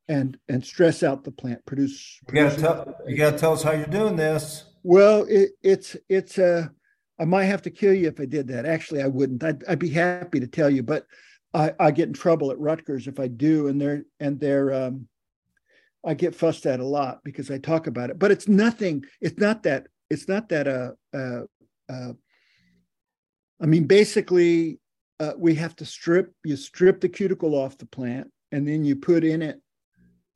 and and stress out the plant produce you gotta tell you gotta tell us how you're doing this. well, it, it's it's a i might have to kill you if I did that. Actually, I wouldn't. I'd, I'd be happy to tell you, but I, I get in trouble at Rutgers if I do, and they're and they're um, I get fussed at a lot because I talk about it. But it's nothing. It's not that. It's not that. Uh, uh, uh, I mean, basically, uh, we have to strip. You strip the cuticle off the plant, and then you put in it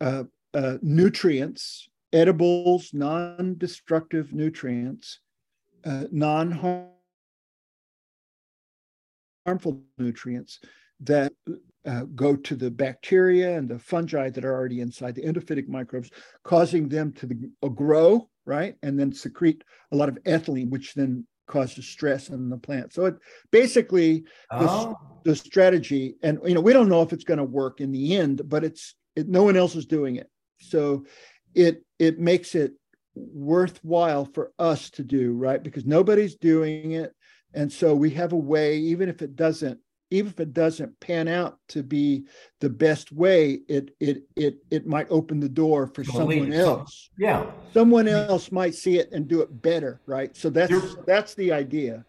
uh, uh, nutrients edibles, non-destructive nutrients, uh, non-harmful nutrients that uh, go to the bacteria and the fungi that are already inside the endophytic microbes, causing them to uh, grow, right? And then secrete a lot of ethylene, which then causes stress in the plant. So it basically oh. the, the, strategy, and you know, we don't know if it's going to work in the end, but it's it, no one else is doing it. So it it makes it worthwhile for us to do, right? Because nobody's doing it. And so we have a way, even if it doesn't even if it doesn't pan out to be the best way, it it it it might open the door for someone else. Yeah, someone else might see it and do it better, right? So that's you're, that's the idea.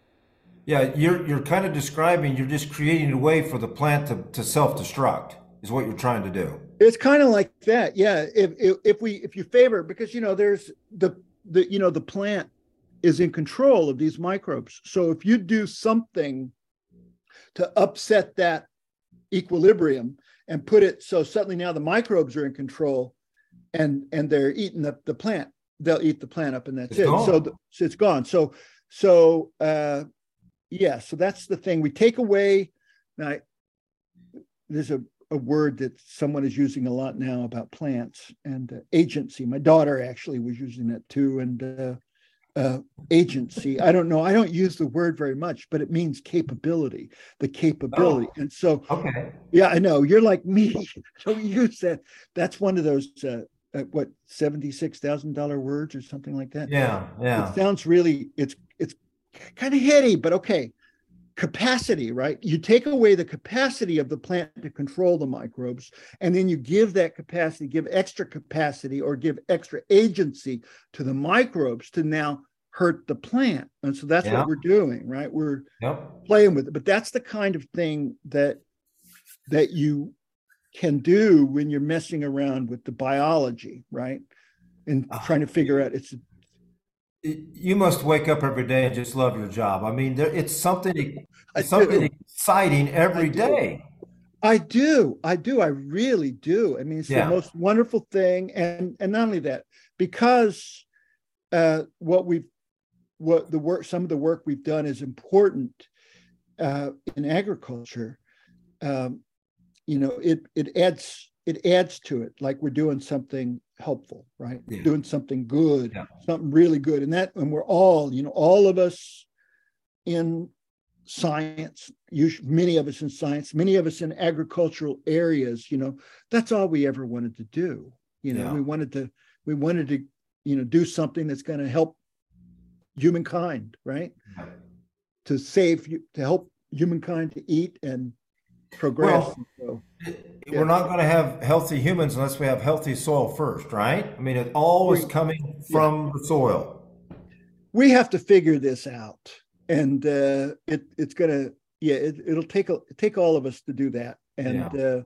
Yeah, you're you're kind of describing. You're just creating a way for the plant to to self destruct. Is what you're trying to do. It's kind of like that. Yeah, if, if if we if you favor because you know there's the the you know the plant is in control of these microbes. So if you do something to upset that equilibrium and put it so suddenly now the microbes are in control and and they're eating the, the plant. They'll eat the plant up and that's it's it. Gone. so, the, so it's gone. So so uh yeah so that's the thing. We take away now there's a, a word that someone is using a lot now about plants and uh, agency. My daughter actually was using that too and uh, uh, agency. I don't know. I don't use the word very much, but it means capability, the capability. Oh, and so, okay. Yeah, I know. You're like me. don't use that. That's one of those, uh, uh, what, $76,000 words or something like that. Yeah. Yeah. It sounds really, it's, it's kind of heady, but okay. Capacity, right? You take away the capacity of the plant to control the microbes, and then you give that capacity, give extra capacity or give extra agency to the microbes to now hurt the plant. And so that's yeah. what we're doing, right? We're yep. playing with it. But that's the kind of thing that that you can do when you're messing around with the biology, right? And uh, trying to figure out it's you must wake up every day and just love your job. I mean, there, it's something it's something exciting every I day. I do. I do. I really do. I mean, it's yeah. the most wonderful thing. And and not only that, because uh, what we've what the work some of the work we've done is important uh, in agriculture um, you know it it adds it adds to it like we're doing something helpful right yeah. doing something good yeah. something really good and that and we're all you know all of us in science many of us in science many of us in agricultural areas you know that's all we ever wanted to do you know yeah. we wanted to we wanted to you know do something that's going to help humankind, right? To save you, to help humankind to eat and progress. Well, so, we're not going to have healthy humans unless we have healthy soil first, right? I mean, it all is coming from yeah. the soil. We have to figure this out, and uh, it, it's going to, yeah, it, will take a, take all of us to do that, and yeah. uh,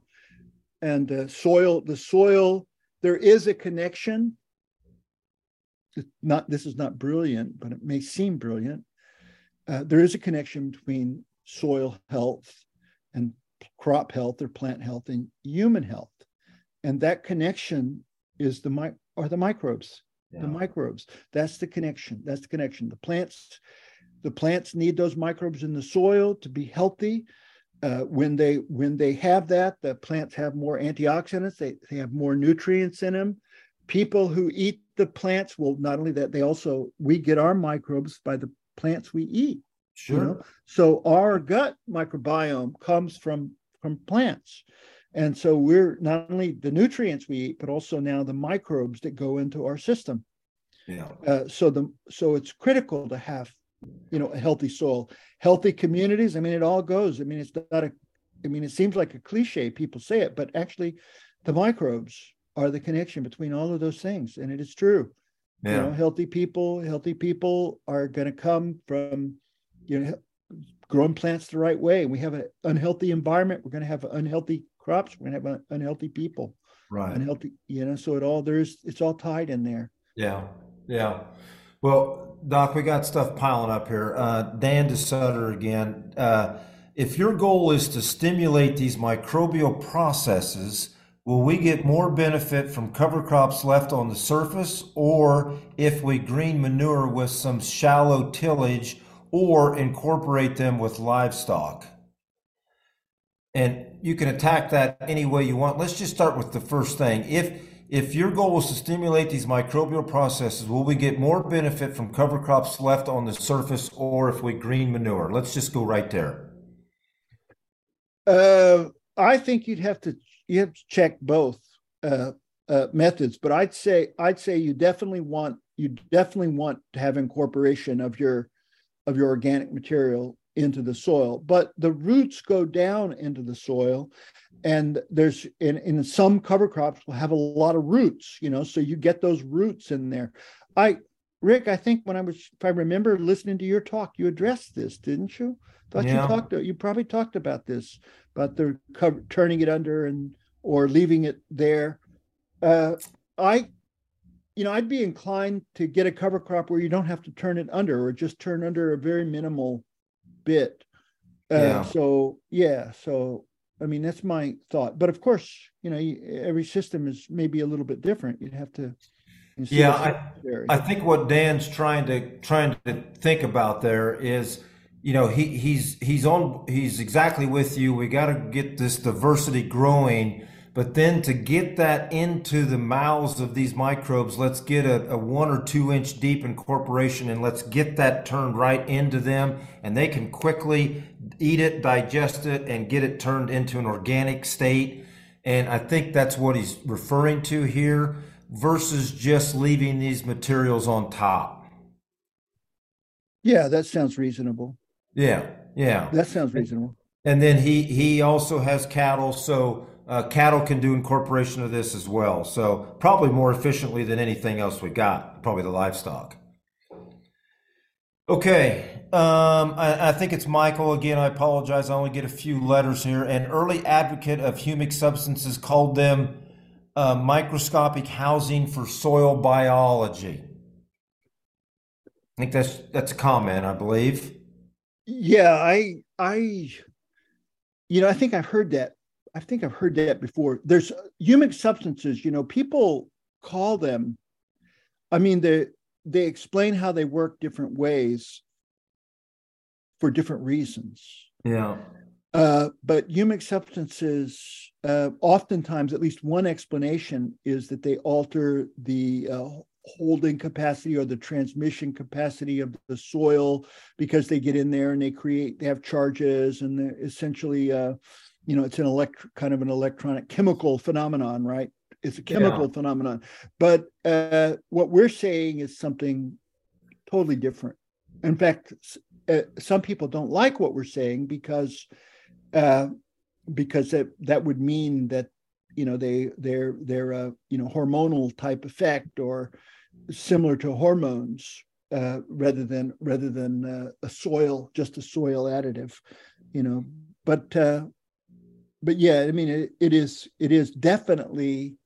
and uh, soil, the soil, there is a connection not this is not brilliant, but it may seem brilliant. Uh, there is a connection between soil health and crop health or plant health and human health, and that connection is the mi- are the microbes. Yeah. The microbes. That's the connection. That's the connection. The plants, the plants need those microbes in the soil to be healthy. Uh, when they when they have that, the plants have more antioxidants. They, they have more nutrients in them people who eat the plants will not only that they also we get our microbes by the plants we eat sure. you know? so our gut microbiome comes from from plants. And so we're not only the nutrients we eat but also now the microbes that go into our system. Yeah. Uh, so the so it's critical to have you know a healthy soil healthy communities. I mean it all goes. I mean it's not a i mean it seems like a cliche people say it but actually the microbes are the connection between all of those things. And it is true yeah. you know healthy people healthy people are going to come from you know growing plants the right way. We have an unhealthy environment. We're going to have unhealthy crops. We're going to have unhealthy people. Right. Unhealthy you know so it all there's it's all tied in there. Yeah. Yeah. Well doc we got stuff piling up here. Uh, dan desutter again. Uh, if your goal is to stimulate these microbial processes will we get more benefit from cover crops left on the surface or if we green manure with some shallow tillage or incorporate them with livestock? And you can attack that any way you want. Let's just start with the first thing. If if your goal is to stimulate these microbial processes, will we get more benefit from cover crops left on the surface or if we green manure? Let's just go right there. Uh, I think you'd have to you have to check both uh, uh, methods, but I'd say I'd say you definitely want you definitely want to have incorporation of your of your organic material into the soil, but the roots go down into the soil, and there's in in some cover crops will have a lot of roots, you know, so you get those roots in there. I Rick, I think when I was, if I remember listening to your talk, you addressed this, didn't you? Thought yeah. you talked, you probably talked about this, about the cover, turning it under and or leaving it there. Uh, I, you know, I'd be inclined to get a cover crop where you don't have to turn it under, or just turn under a very minimal bit. Uh, yeah. So yeah, so I mean that's my thought. But of course, you know, every system is maybe a little bit different. You'd have to yeah, I, I think what Dan's trying to trying to think about there is, you know, he he's he's on he's exactly with you. We got to get this diversity growing, but then to get that into the mouths of these microbes, let's get a, a one or two inch deep incorporation and let's get that turned right into them, and they can quickly eat it, digest it, and get it turned into an organic state. And I think that's what he's referring to here versus just leaving these materials on top. Yeah, that sounds reasonable. Yeah, yeah. That sounds reasonable. And then he he also has cattle, so uh, cattle can do incorporation of this as well. So probably more efficiently than anything else we got. Probably the livestock. Okay, um, I, I, think it's Michael again. I apologize. I only get a few letters here. An early advocate of humic substances called them uh, microscopic housing for soil biology. I think that's that's a comment, I believe. Yeah, I I you know, I think I've heard that. I think I've heard that before. There's humic substances, you know, people call them I mean they they explain how they work different ways for different reasons. Yeah. Uh, but humic substances, uh, oftentimes, at least one explanation is that they alter the uh, holding capacity or the transmission capacity of the soil because they get in there and they create, they have charges and they're essentially, uh, you know, it's an elect kind of an electronic chemical phenomenon, right? It's a chemical yeah. phenomenon. But uh, what we're saying is something totally different. In fact, uh, some people don't like what we're saying because uh, because that that would mean that you know they they're they're a you know hormonal type effect or similar to hormones uh, rather than rather than uh, a soil just a soil additive you know but uh, but yeah i mean it, it is it is definitely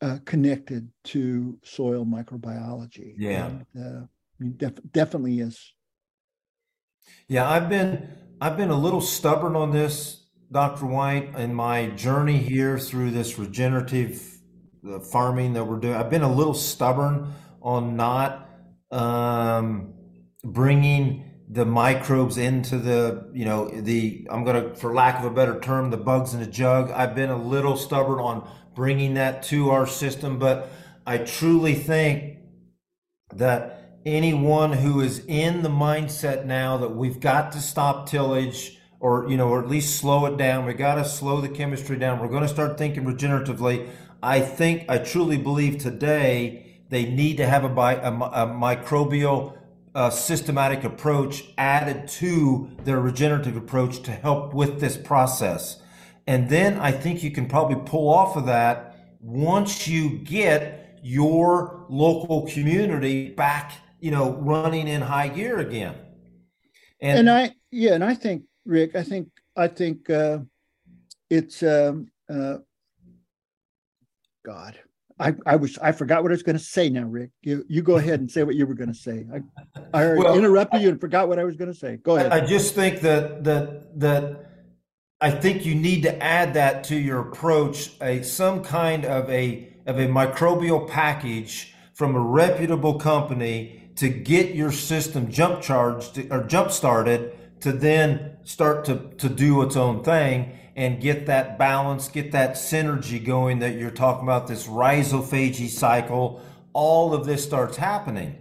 uh, connected to soil microbiology yeah and, uh, I mean, def- definitely is yeah i've been I've been a little stubborn on this, Dr. White, in my journey here through this regenerative uh, farming that we're doing. I've been a little stubborn on not um, bringing the microbes into the, you know, the, I'm to, for lack of a better term, the bugs in the jug. I've been a little stubborn on bringing that to our system, but I truly think that anyone who is in the mindset now that we've got to stop tillage or you know or at least slow it down we got to slow the chemistry down we're going to start thinking regeneratively i think i truly believe today they need to have a, bi- a, a microbial uh, systematic approach added to their regenerative approach to help with this process and then i think you can probably pull off of that once you get your local community back you know, running in high gear again. And, and I, yeah, and I think, Rick, I think, I think uh, it's, um, uh, God, I, I was, I forgot what I was going to say now, Rick. You, you go ahead and say what you were going to say. I, I well, interrupted you and forgot what I was going to say. Go ahead. I just think that, that, that, I think you need to add that to your approach, a some kind of a of a microbial package from a reputable company to get your system jump charged or jump started to then start to, to do its own thing and get that balance, get that synergy going that you're talking about, this rhizophagy cycle. All of this starts happening.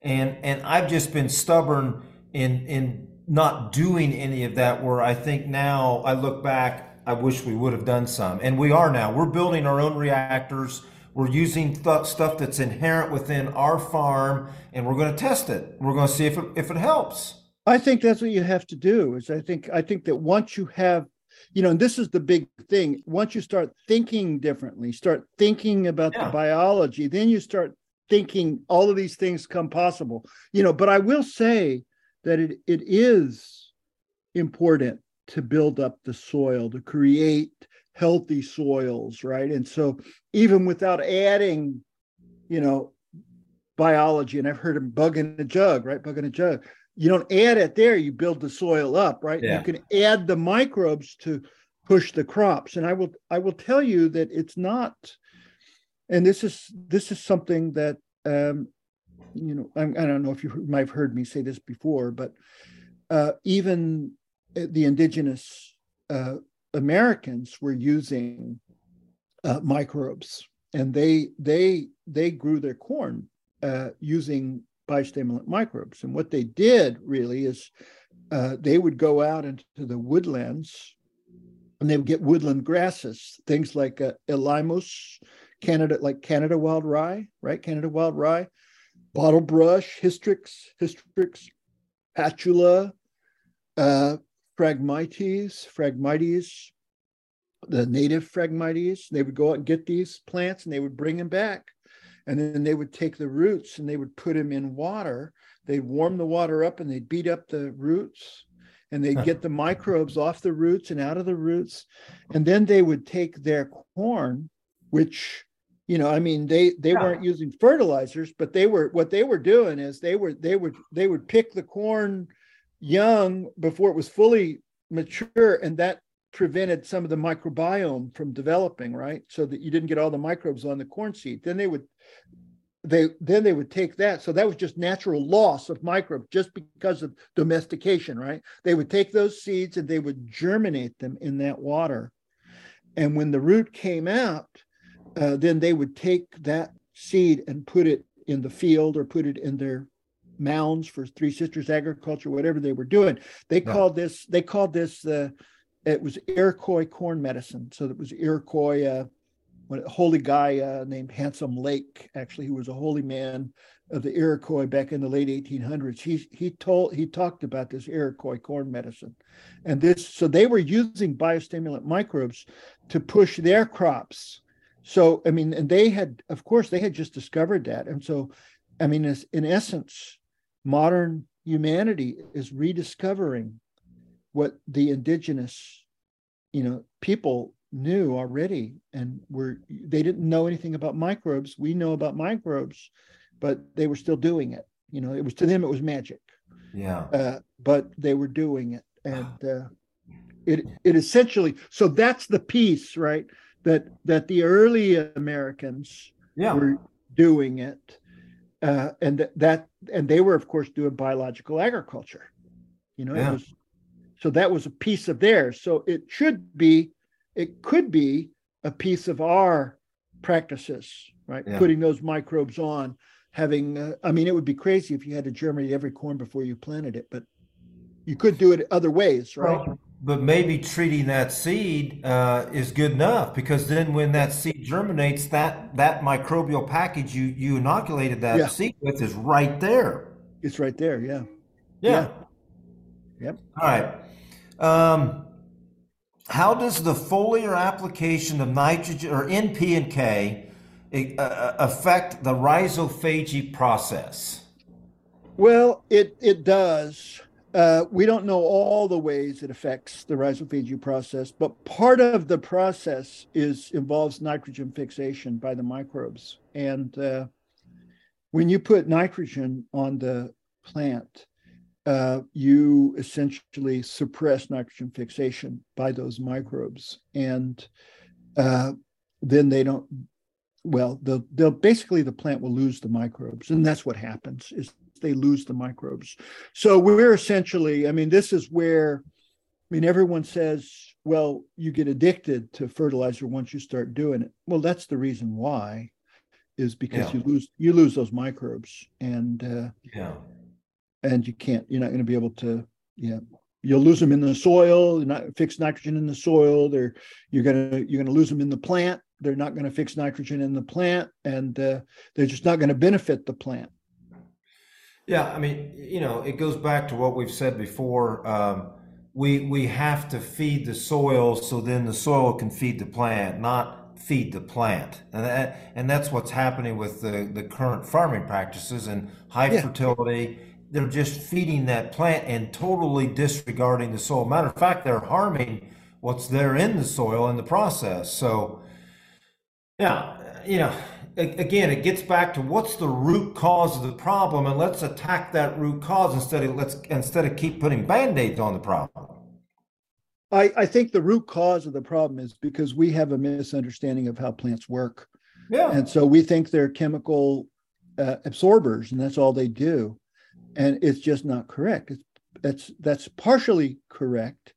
And and I've just been stubborn in in not doing any of that where I think now I look back, I wish we would have done some. And we are now. We're building our own reactors. We're using th- stuff that's inherent within our farm and we're going to test it. We're going to see if it, if it helps. I think that's what you have to do is I think I think that once you have you know and this is the big thing once you start thinking differently start thinking about yeah. the biology then you start thinking all of these things come possible you know but I will say that it, it is important to build up the soil, to create healthy soils, right? And so even without adding, you know, biology, and I've heard of bug in a jug, right? Bug in a jug. You don't add it there, you build the soil up, right? Yeah. You can add the microbes to push the crops. And I will I will tell you that it's not, and this is this is something that um, you know, I, I, don't know if you might have heard me say this before, but uh, even the indigenous uh, Americans were using uh, microbes, and they they they grew their corn uh, using biostimulant microbes. And what they did really is uh, they would go out into the woodlands, and they would get woodland grasses, things like uh, Elymus, Canada, like Canada wild rye, right? Canada wild rye bottle brush, hystrix, hystrix, patula, uh, phragmites, phragmites, the native phragmites. They would go out and get these plants and they would bring them back. And then they would take the roots and they would put them in water. They'd warm the water up and they'd beat up the roots and they'd get the microbes off the roots and out of the roots. And then they would take their corn, which you know i mean they they yeah. weren't using fertilizers but they were what they were doing is they were they would they would pick the corn young before it was fully mature and that prevented some of the microbiome from developing right so that you didn't get all the microbes on the corn seed then they would they then they would take that so that was just natural loss of microbes just because of domestication right they would take those seeds and they would germinate them in that water and when the root came out uh, then they would take that seed and put it in the field or put it in their mounds for Three Sisters agriculture, whatever they were doing. They yeah. called this. They called this. Uh, it was Iroquois corn medicine. So it was Iroquois. Uh, a holy guy uh, named Handsome Lake, actually, who was a holy man of the Iroquois back in the late 1800s. He he told he talked about this Iroquois corn medicine, and this so they were using biostimulant microbes to push their crops so, I mean, and they had, of course, they had just discovered that. And so, I mean, in essence, modern humanity is rediscovering what the indigenous, you know, people knew already and were they didn't know anything about microbes we know about microbes but they were still doing it you know it was to them it was magic yeah uh, but they were doing it and uh, it it essentially so that's the piece right that that the early Americans yeah. were doing it, uh, and that, that and they were of course doing biological agriculture. You know, yeah. was, so that was a piece of theirs. So it should be, it could be a piece of our practices, right? Yeah. Putting those microbes on, having. Uh, I mean, it would be crazy if you had to germinate every corn before you planted it, but you could do it other ways, right? Well, but maybe treating that seed uh, is good enough because then when that seed germinates, that that microbial package you you inoculated that yeah. seed with is right there. It's right there. Yeah. Yeah. yeah. Yep. All right. Um, how does the foliar application of nitrogen or N, P, and K uh, uh, affect the rhizophagy process? Well, it it does. Uh, we don't know all the ways it affects the rhizophagy process, but part of the process is involves nitrogen fixation by the microbes. And uh, when you put nitrogen on the plant, uh, you essentially suppress nitrogen fixation by those microbes, and uh, then they don't. Well, they'll, they'll basically the plant will lose the microbes, and that's what happens is they lose the microbes. So we're essentially, I mean, this is where, I mean, everyone says, well, you get addicted to fertilizer once you start doing it. Well, that's the reason why, is because Yeah. you lose you lose those microbes, and uh, Yeah. And you can't you're not going to be able to yeah you'll lose them in the soil you're not fix nitrogen in the soil they're you're going to you're going to lose them in the plant they're not going to fix nitrogen in the plant and uh, they're just not going to benefit the plant Yeah, I mean, you know, it goes back to what we've said before. Um, we we have to feed the soil so then the soil can feed the plant, not feed the plant, and that, and that's what's happening with the the current farming practices and high Yeah. fertility. They're just feeding that plant and totally disregarding the soil. Matter of fact, they're harming what's there in the soil in the process. So. Yeah, you know, again, it gets back to what's the root cause of the problem, and let's attack that root cause instead of let's instead of keep putting band-aids on the problem. I, I think the root cause of the problem is because we have a misunderstanding of how plants work Yeah, and so we think they're chemical uh, absorbers and that's all they do and it's just not correct. It's that's that's partially correct.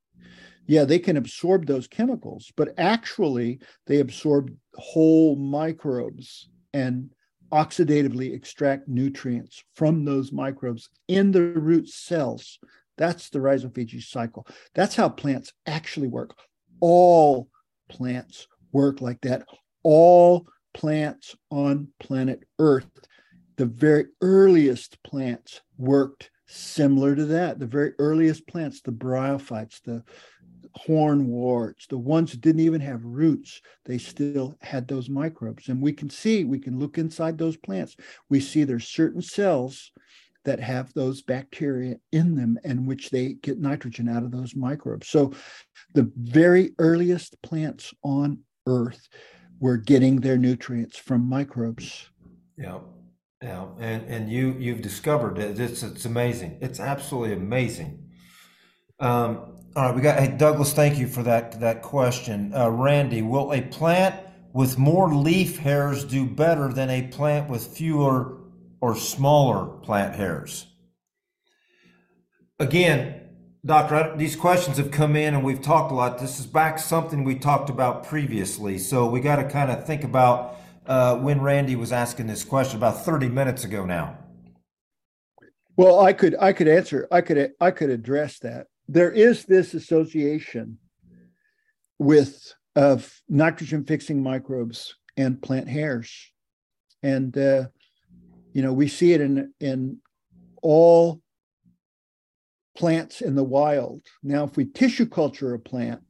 Yeah they can absorb those chemicals but actually they absorb whole microbes and oxidatively extract nutrients from those microbes in the root cells. That's the rhizophagy cycle. That's how plants actually work. All plants work like that. All plants on planet Earth, the very earliest plants worked similar to that. The very earliest plants, the bryophytes, the hornworts, the ones that didn't even have roots, they still had those microbes. And we can see, we can look inside those plants. We see there's certain cells that have those bacteria in them and which they get nitrogen out of those microbes. So the very earliest plants on Earth were getting their nutrients from microbes. yeah, yeah, and and you you've discovered it. It's it's amazing. It's absolutely amazing. Um, all right, we got hey Douglas. Thank you for that that question, uh, Randy. Will a plant with more leaf hairs do better than a plant with fewer or smaller plant hairs? Again, Doctor, these questions have come in and we've talked a lot. This is back something we talked about previously. So we got to kind of think about uh, when Randy was asking this question about 30 minutes ago now. Well, I could I could answer I could I could address that. There is this association with of nitrogen fixing microbes and plant hairs, and uh, you know we see it in in all plants in the wild. Now, if we tissue culture a plant,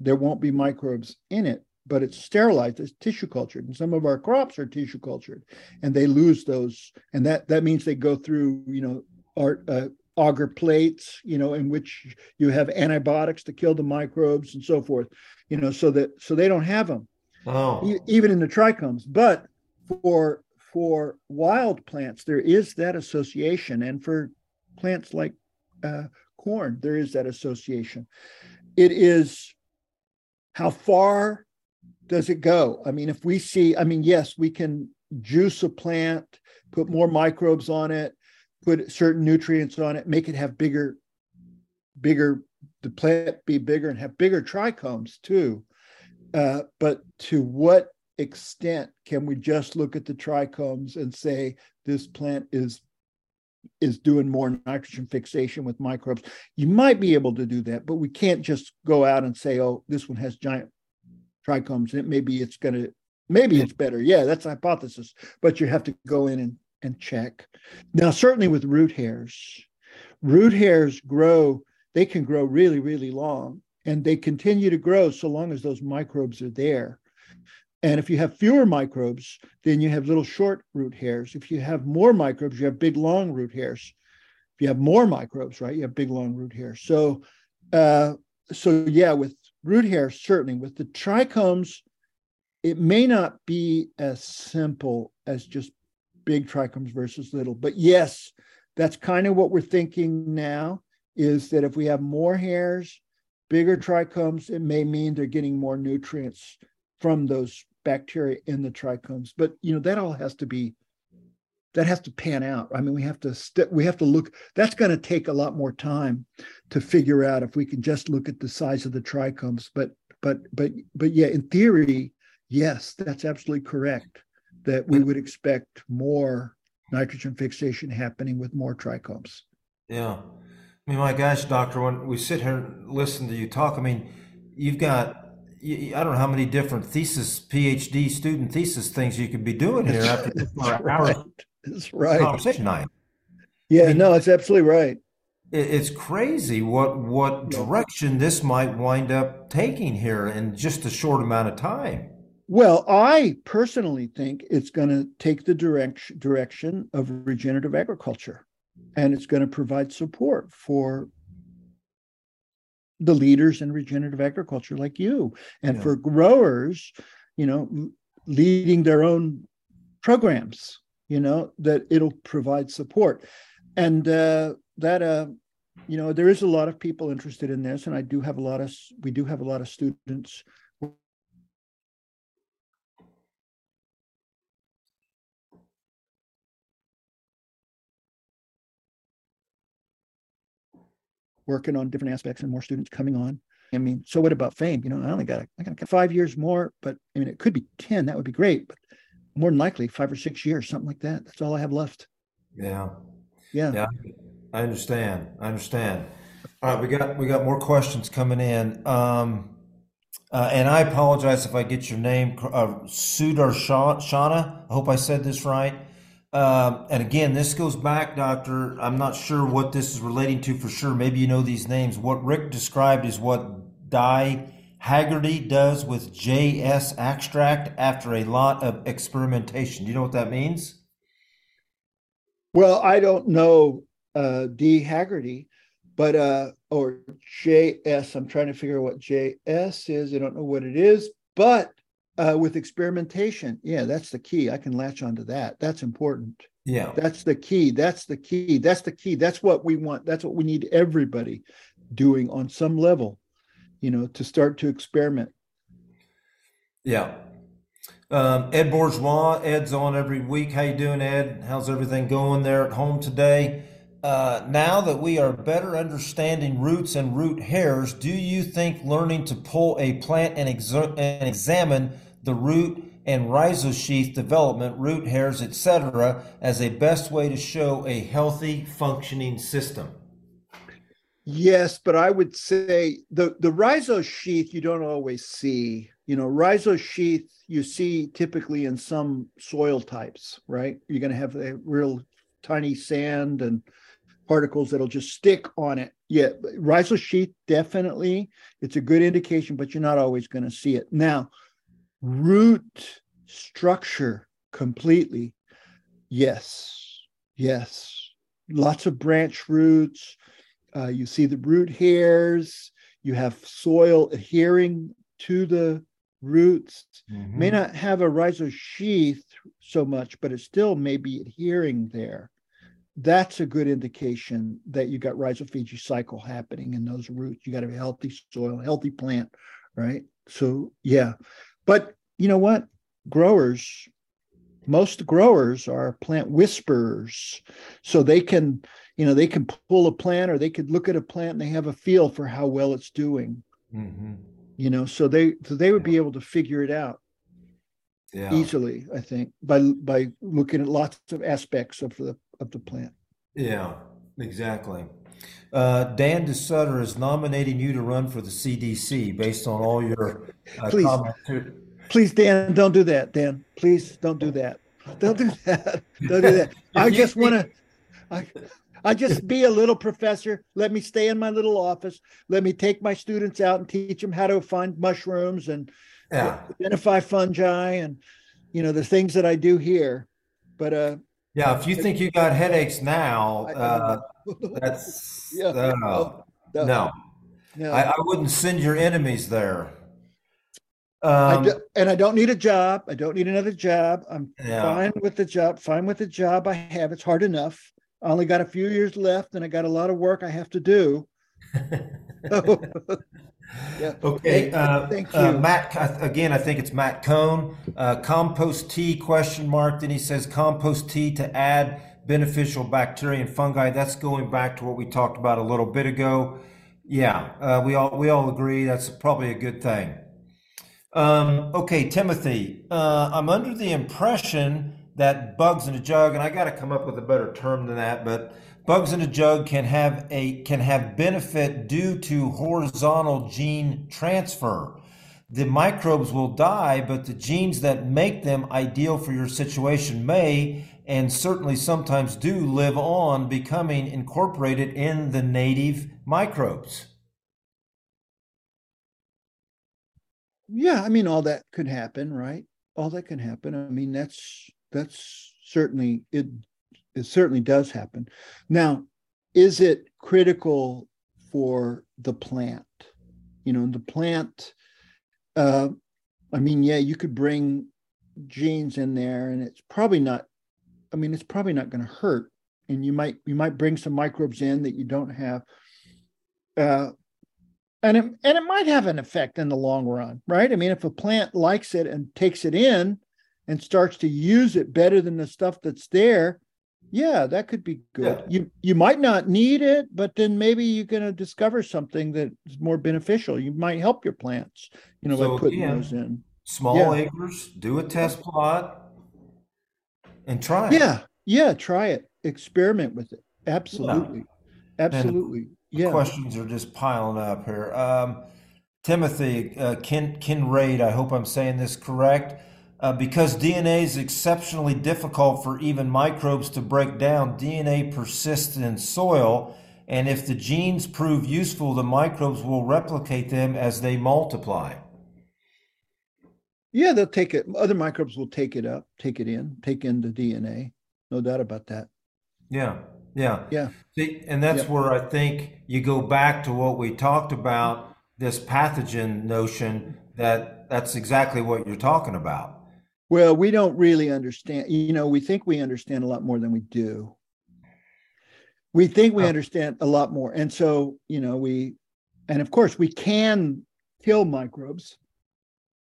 there won't be microbes in it, but it's sterilized, it's tissue cultured. And some of our crops are tissue cultured and they lose those. And that, that means they go through, you know, art, uh, agar plates, you know, in which you have antibiotics to kill the microbes and so forth, you know, so that, so they don't have them Oh, e- even in the trichomes. But for for wild plants, there is that association, and for plants like uh, corn, there is that association. It is how far does it go? I mean, if we see, I mean, yes, we can juice a plant, put more microbes on it, put certain nutrients on it, make it have bigger, bigger, the plant be bigger and have bigger trichomes too. Uh, but to what extent can we just look at the trichomes and say this plant is is doing more nitrogen fixation with microbes? You might be able to do that, but we can't just go out and say, "Oh, this one has giant trichomes," and it maybe it's going to maybe it's better. Yeah, that's a hypothesis, but you have to go in and and check. Now, certainly with root hairs, root hairs grow. They can grow really, really long, and they continue to grow so long as those microbes are there. And if you have fewer microbes, then you have little short root hairs. If you have more microbes, you have big long root hairs. If you have more microbes, right, you have big long root hairs. So, uh, so yeah, with root hairs, certainly. With the trichomes, it may not be as simple as just big trichomes versus little. But yes, that's kind of what we're thinking now is that if we have more hairs, bigger trichomes, it may mean they're getting more nutrients from those bacteria in the trichomes. But you know, that all has to be that has to pan out. I mean, we have to st- we have to look. That's going to take a lot more time to figure out if we can just look at the size of the trichomes. But but but but yeah, in theory, yes, that's absolutely correct. That we would expect more nitrogen fixation happening with more trichomes. Yeah. I mean, my gosh, doctor, when we sit here and listen to you talk, I mean, you've got I don't know how many different thesis, PhD student thesis things you could be doing here after right. That's right. Oh, conversation night. Yeah, I mean, no, it's absolutely right. It's crazy what what direction this might wind up taking here in just a short amount of time. Well, I personally think it's going to take the direction direction of regenerative agriculture, and it's going to provide support for the leaders in regenerative agriculture like you and yeah. for growers you know leading their own programs you know that it'll provide support and uh, that uh, you know there is a lot of people interested in this and i do have a lot of we do have a lot of students working on different aspects and more students coming on. I mean, so what about fame? You know, I only got I got five years more, but I mean, it could be ten. That would be great, but more than likely five or six years, something like that. That's all I have left. Yeah, yeah, yeah. I understand. I understand. All right, we got we got more questions coming in. Um, uh, and I apologize if I get your name, uh, Sudar Shana. I hope I said this right. Um, and again, this goes back, Doctor. I'm not sure what this is relating to for sure. Maybe you know these names. What Rick described is what Dye Haggerty does with JS extract after a lot of experimentation. Do you know what that means? Well, I don't know uh, D Haggerty, but uh, or JS. I'm trying to figure out what JS is. I don't know what it is, but uh, with experimentation yeah that's the key i can latch onto that that's important yeah that's the key that's the key that's the key that's what we want that's what we need everybody doing on some level you know to start to experiment yeah um, ed bourgeois ed's on every week how you doing ed how's everything going there at home today uh, now that we are better understanding roots and root hairs, do you think learning to pull a plant and, and examine the root and rhizosheath development, root hairs, etc., as a best way to show a healthy, functioning system? Yes, but I would say the the rhizosheath you don't always see. You know, rhizosheath you see typically in some soil types, right? You're going to have a real tiny sand and particles that'll just stick on it. Yeah, rhizosheath definitely. It's a good indication, but you're not always going to see it. Now, root structure completely. Yes, yes. Lots of branch roots. Uh, you see the root hairs. You have soil adhering to the roots. Mm-hmm. May not have a rhizosheath so much, but it still may be adhering there that's a good indication that you got rhizophagy cycle happening in those roots. You got a healthy soil, healthy plant, right? So yeah, but you know what? Growers, most growers are plant whisperers, so they can, you know, they can pull a plant or they could look at a plant and they have a feel for how well it's doing. Mm-hmm. You know, so they so they would be able to figure it out yeah. easily. I think by by looking at lots of aspects of the of the plant. Yeah, exactly. Uh, Dan DeSutter is nominating you to run for the CDC based on all your uh, please, comments. Please, Dan, don't do that. Dan, please don't do that. Don't do that. Don't do that. I just want to. I, I just be a little professor. Let me stay in my little office. Let me take my students out and teach them how to find mushrooms and yeah. identify fungi and you know the things that I do here. But uh, yeah, if you think you got headaches now, uh, that's yeah. uh, no, no, no. I, I, wouldn't send your enemies there. Um, I do, and I don't need a job. I don't need another job. I'm yeah. fine with the job. Fine with the job I have. It's hard enough. I only got a few years left and I got a lot of work I have to do. yeah. Okay. Uh, Thank uh, you. Uh, Matt, again, I think it's Matt Cohn. Uh, compost tea question mark. Then he says compost tea to add beneficial bacteria and fungi. That's going back to what we talked about a little bit ago. Yeah, uh, we all we all agree that's probably a good thing. Um, okay, Timothy, uh, I'm under the impression that bugs in a jug, and I got to come up with a better term than that, but bugs in a jug can have a can have benefit due to horizontal gene transfer. The microbes will die, but the genes that make them ideal for your situation may and certainly sometimes do live on, becoming incorporated in the native microbes. Yeah, I mean, all that could happen, right? All that can happen. I mean, that's that's certainly it. It certainly does happen. Now, is it critical for the plant? You know, the plant. Uh, I mean, yeah, you could bring genes in there, and it's probably not. I mean, it's probably not going to hurt, and you might you might bring some microbes in that you don't have. Uh, and it, and it might have an effect in the long run, right? I mean, if a plant likes it and takes it in and starts to use it better than the stuff that's there, yeah, that could be good. Yeah. You you might not need it, but then maybe you're going to discover something that is more beneficial. You might help your plants, you know, so by putting again, those in. Small yeah. acres, do a test plot, and try it. Yeah, yeah, try it. Experiment with it. Absolutely, yeah. absolutely. And yeah. questions are just piling up here. Um, Timothy, uh, Ken, Ken Raid, I hope I'm saying this correct. Uh, because DNA is exceptionally difficult for even microbes to break down, DNA persists in soil, and if the genes prove useful, the microbes will replicate them as they multiply. Yeah, they'll take it. Other microbes will take it up, take it in, take in the DNA. No doubt about that. Yeah. Yeah. Yeah. See, and that's yeah. where I think you go back to what we talked about this pathogen notion that that's exactly what you're talking about. Well, we don't really understand. You know, we think we understand a lot more than we do. We think we oh. understand a lot more. And so, you know, we, and of course, we can kill microbes.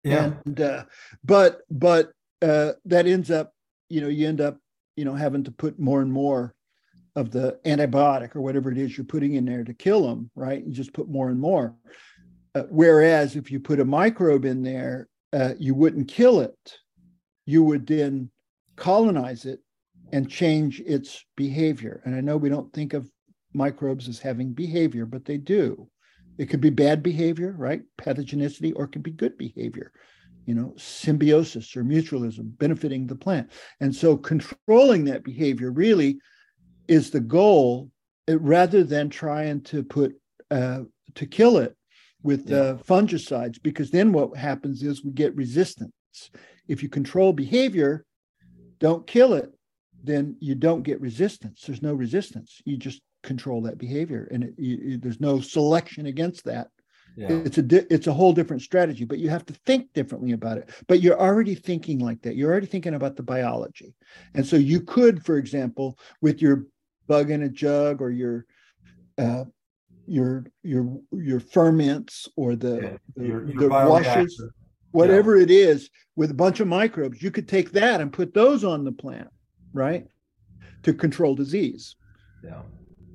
Yeah. And, uh, but, but uh, that ends up, you know, you end up, you know, having to put more and more of the antibiotic or whatever it is you're putting in there to kill them, right? You just put more and more. Uh, whereas if you put a microbe in there, uh, you wouldn't kill it. You would then colonize it and change its behavior. And I know we don't think of microbes as having behavior, but they do. It could be bad behavior, right? Pathogenicity, or it could be good behavior, you know, symbiosis or mutualism, benefiting the plant. And so controlling that behavior really is the goal it, rather than trying to put uh, to kill it with yeah. uh, fungicides because then what happens is we get resistance. If you control behavior don't kill it then you don't get resistance. There's no resistance. You just control that behavior and it, you, there's no selection against that. Yeah. it's a di- it's a whole different strategy but you have to think differently about it. But you're already thinking like that. You're already thinking about the biology. And so you could for example with your bug in a jug or your uh, your your your ferments or the yeah, the, your, your the washes whatever yeah. it is with a bunch of microbes you could take that and put those on the plant right to control disease. Yeah.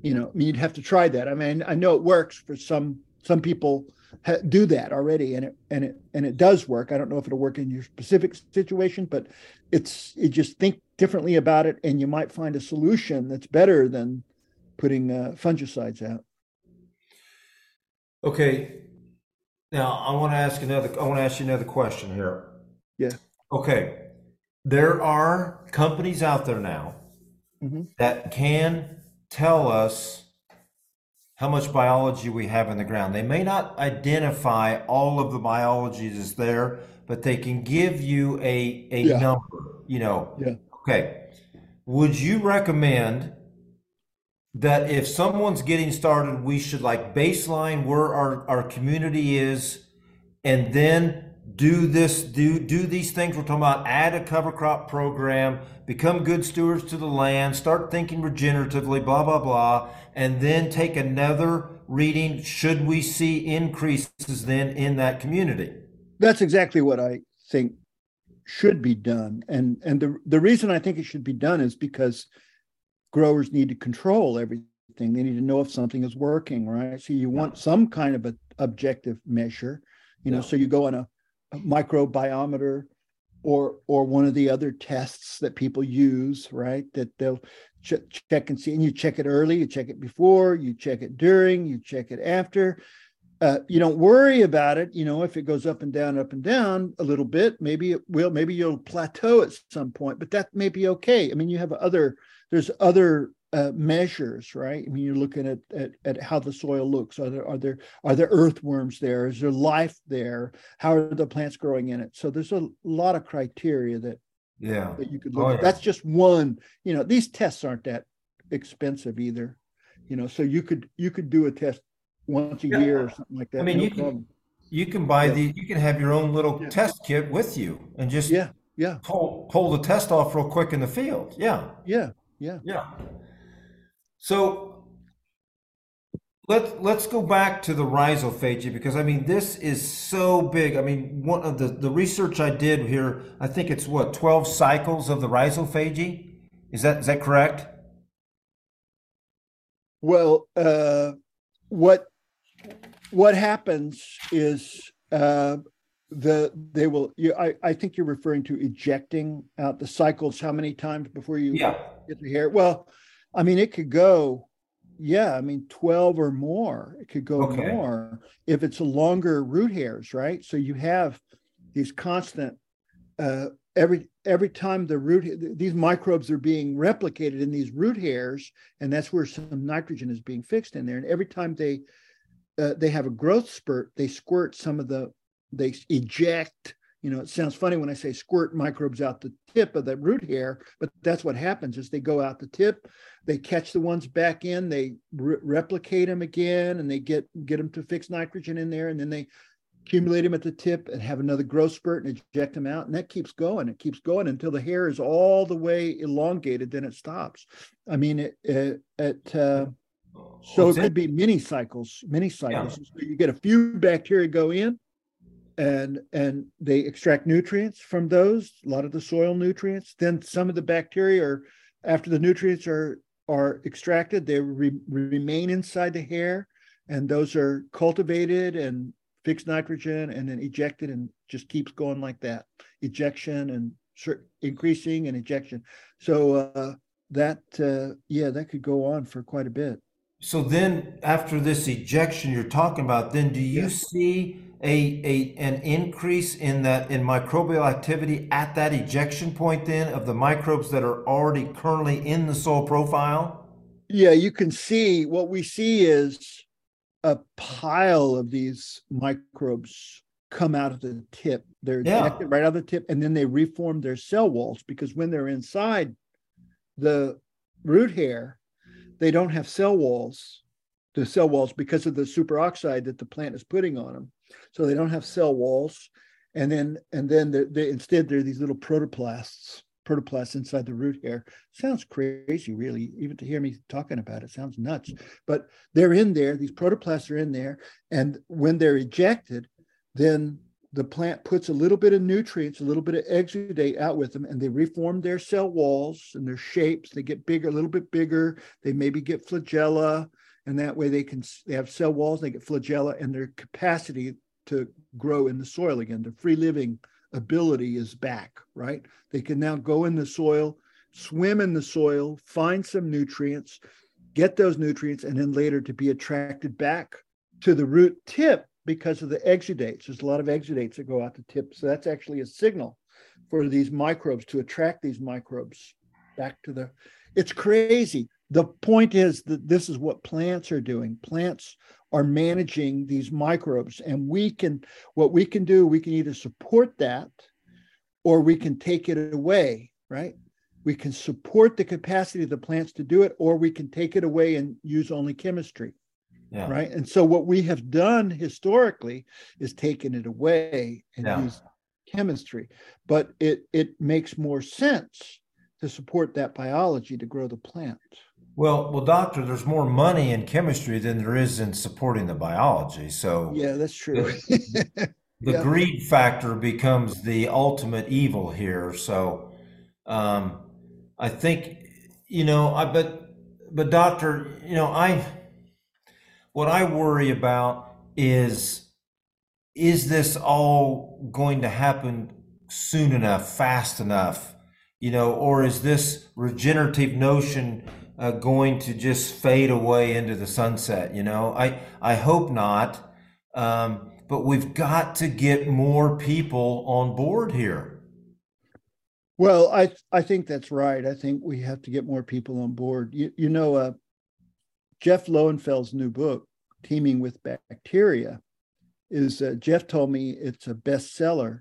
You know I mean, you'd have to try that. I mean i know it works for some some people ha- do that already and it and it and it does work. I don't know if it'll work in your specific situation but it's you just think differently about it and you might find a solution that's better than putting uh, fungicides out okay now i want to ask another i want to ask you another question here yeah okay there are companies out there now mm-hmm. that can tell us how much biology we have in the ground. They may not identify all of the biology that's there, but they can give you a, a yeah. number, you know. Yeah. Okay. Would you recommend that if someone's getting started, we should like baseline where our, our community is and then do this, do do these things we're talking about. Add a cover crop program, become good stewards to the land, start thinking regeneratively, blah blah blah, and then take another reading. Should we see increases then in that community? That's exactly what I think should be done, and and the the reason I think it should be done is because growers need to control everything. They need to know if something is working, right? So you want some kind of an objective measure, you know. So you go on a microbiometer or or one of the other tests that people use right that they'll ch- check and see and you check it early you check it before you check it during you check it after uh, you don't worry about it you know if it goes up and down up and down a little bit maybe it will maybe you'll plateau at some point but that may be okay i mean you have other there's other uh, measures, right? I mean, you're looking at, at at how the soil looks. Are there are there are there earthworms there? Is there life there? How are the plants growing in it? So there's a lot of criteria that yeah that you could look oh, at. Yeah. That's just one. You know, these tests aren't that expensive either. You know, so you could you could do a test once a yeah. year or something like that. I mean, no you can you can buy yeah. the you can have your own little test kit with you and just yeah yeah pull pull the test off real quick in the field. Yeah yeah yeah yeah. So let's let's go back to the rhizophagy because I mean this is so big. I mean one of the the research I did here, I think it's what twelve cycles of the rhizophagy. Is that is that correct? Well, uh, what what happens is uh, the they will. You, I I think you're referring to ejecting out the cycles. How many times before you yeah. get the hair? Well, I mean, it could go, yeah, I mean, 12 or more. It could go okay. more if it's a longer root hairs, right? So you have these constant, uh, every every time the root these microbes are being replicated in these root hairs and that's where some nitrogen is being fixed in there and every time they uh, they have a growth spurt they squirt some of the they eject you know, it sounds funny when I say squirt microbes out the tip of the root hair, but that's what happens is they go out the tip, they catch the ones back in, they re- replicate them again, and they get get them to fix nitrogen in there, and then they accumulate them at the tip and have another growth spurt and eject them out, and that keeps going. It keeps going until the hair is all the way elongated, then it stops. I mean, it it, it uh, so it could be many cycles, many cycles. Yeah. So you get a few bacteria go in, and and they extract nutrients from those a lot of the soil nutrients then some of the bacteria are after the nutrients are are extracted they re- remain inside the hair and those are cultivated and fixed nitrogen and then ejected and just keeps going like that ejection and increasing and ejection so uh, that uh, yeah that could go on for quite a bit so then after this ejection you're talking about then do you yeah. see a, a an increase in that in microbial activity at that ejection point then of the microbes that are already currently in the soil profile? Yeah, you can see what we see is a pile of these microbes come out of the tip. They're yeah. right out of the tip, and then they reform their cell walls because when they're inside the root hair, they don't have cell walls, the cell walls because of the superoxide that the plant is putting on them. So they don't have cell walls. And then and then they're, they instead they're these little protoplasts protoplasts inside the root hair sounds crazy really. Even to hear me talking about it sounds nuts. But they're in there these protoplasts are in there. And when they're ejected then the plant puts a little bit of nutrients a little bit of exudate out with them and they reform their cell walls and their shapes they get bigger a little bit bigger they maybe get flagella and that way they can they have cell walls they get flagella and their capacity to grow in the soil again. their free living ability is back, right? They can now go in the soil, swim in the soil, find some nutrients, get those nutrients, and then later to be attracted back to the root tip because of the exudates. There's a lot of exudates that go out the tip. So that's actually a signal for these microbes to attract these microbes back to the. It's crazy. The point is that this is what plants are doing. Plants are managing these microbes. And we can, what we can do, we can either support that or we can take it away, right? We can support the capacity of the plants to do it, or we can take it away and use only chemistry. Yeah. right? And so what we have done historically is taken it away and Yeah. used chemistry, but it it makes more sense to support that biology to grow the plant. Well, well, doctor, there's more money in chemistry than there is in supporting the biology. So Yeah, that's true. the Yeah. greed factor becomes the ultimate evil here. So um, I think, you know, I but but doctor, you know, I what I worry about is is this all going to happen soon enough, fast enough, you know, or is this regenerative notion uh, going to just fade away into the sunset? You know, I I hope not, um, but we've got to get more people on board here. Well, I I think that's right. I think we have to get more people on board. You you know, uh, Jeff Lowenfels's new book, Teeming with Bacteria, is uh, Jeff told me it's a bestseller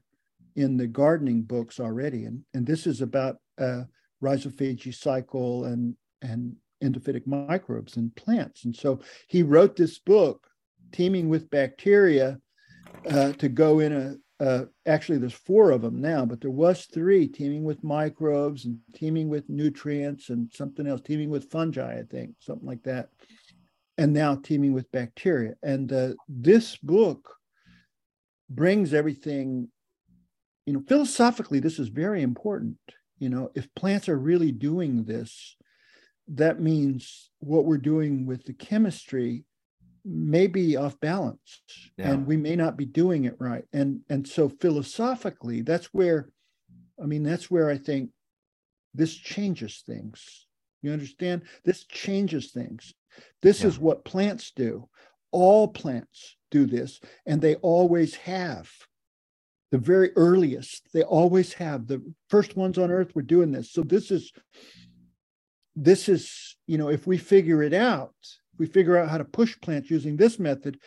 in the gardening books already, and and this is about uh, rhizophagy cycle and and endophytic microbes in plants. And so he wrote this book, Teeming with Bacteria, uh, to go in a uh, actually there's four of them now, but there was three teeming with microbes and teeming with nutrients and something else, teeming with fungi, I think, something like that. And now teeming with bacteria. And uh, this book brings everything, you know, philosophically, this is very important. You know, if plants are really doing this, that means what we're doing with the chemistry may be off balance Yeah. and we may not be doing it right. And and so philosophically that's where i mean that's where i think this changes things. You understand? This changes things. This Yeah. is what plants do. All plants do this and they always have the very earliest. They always have the first ones on earth were doing this. So this is this is you know if we figure it out we figure out how to push plants using this method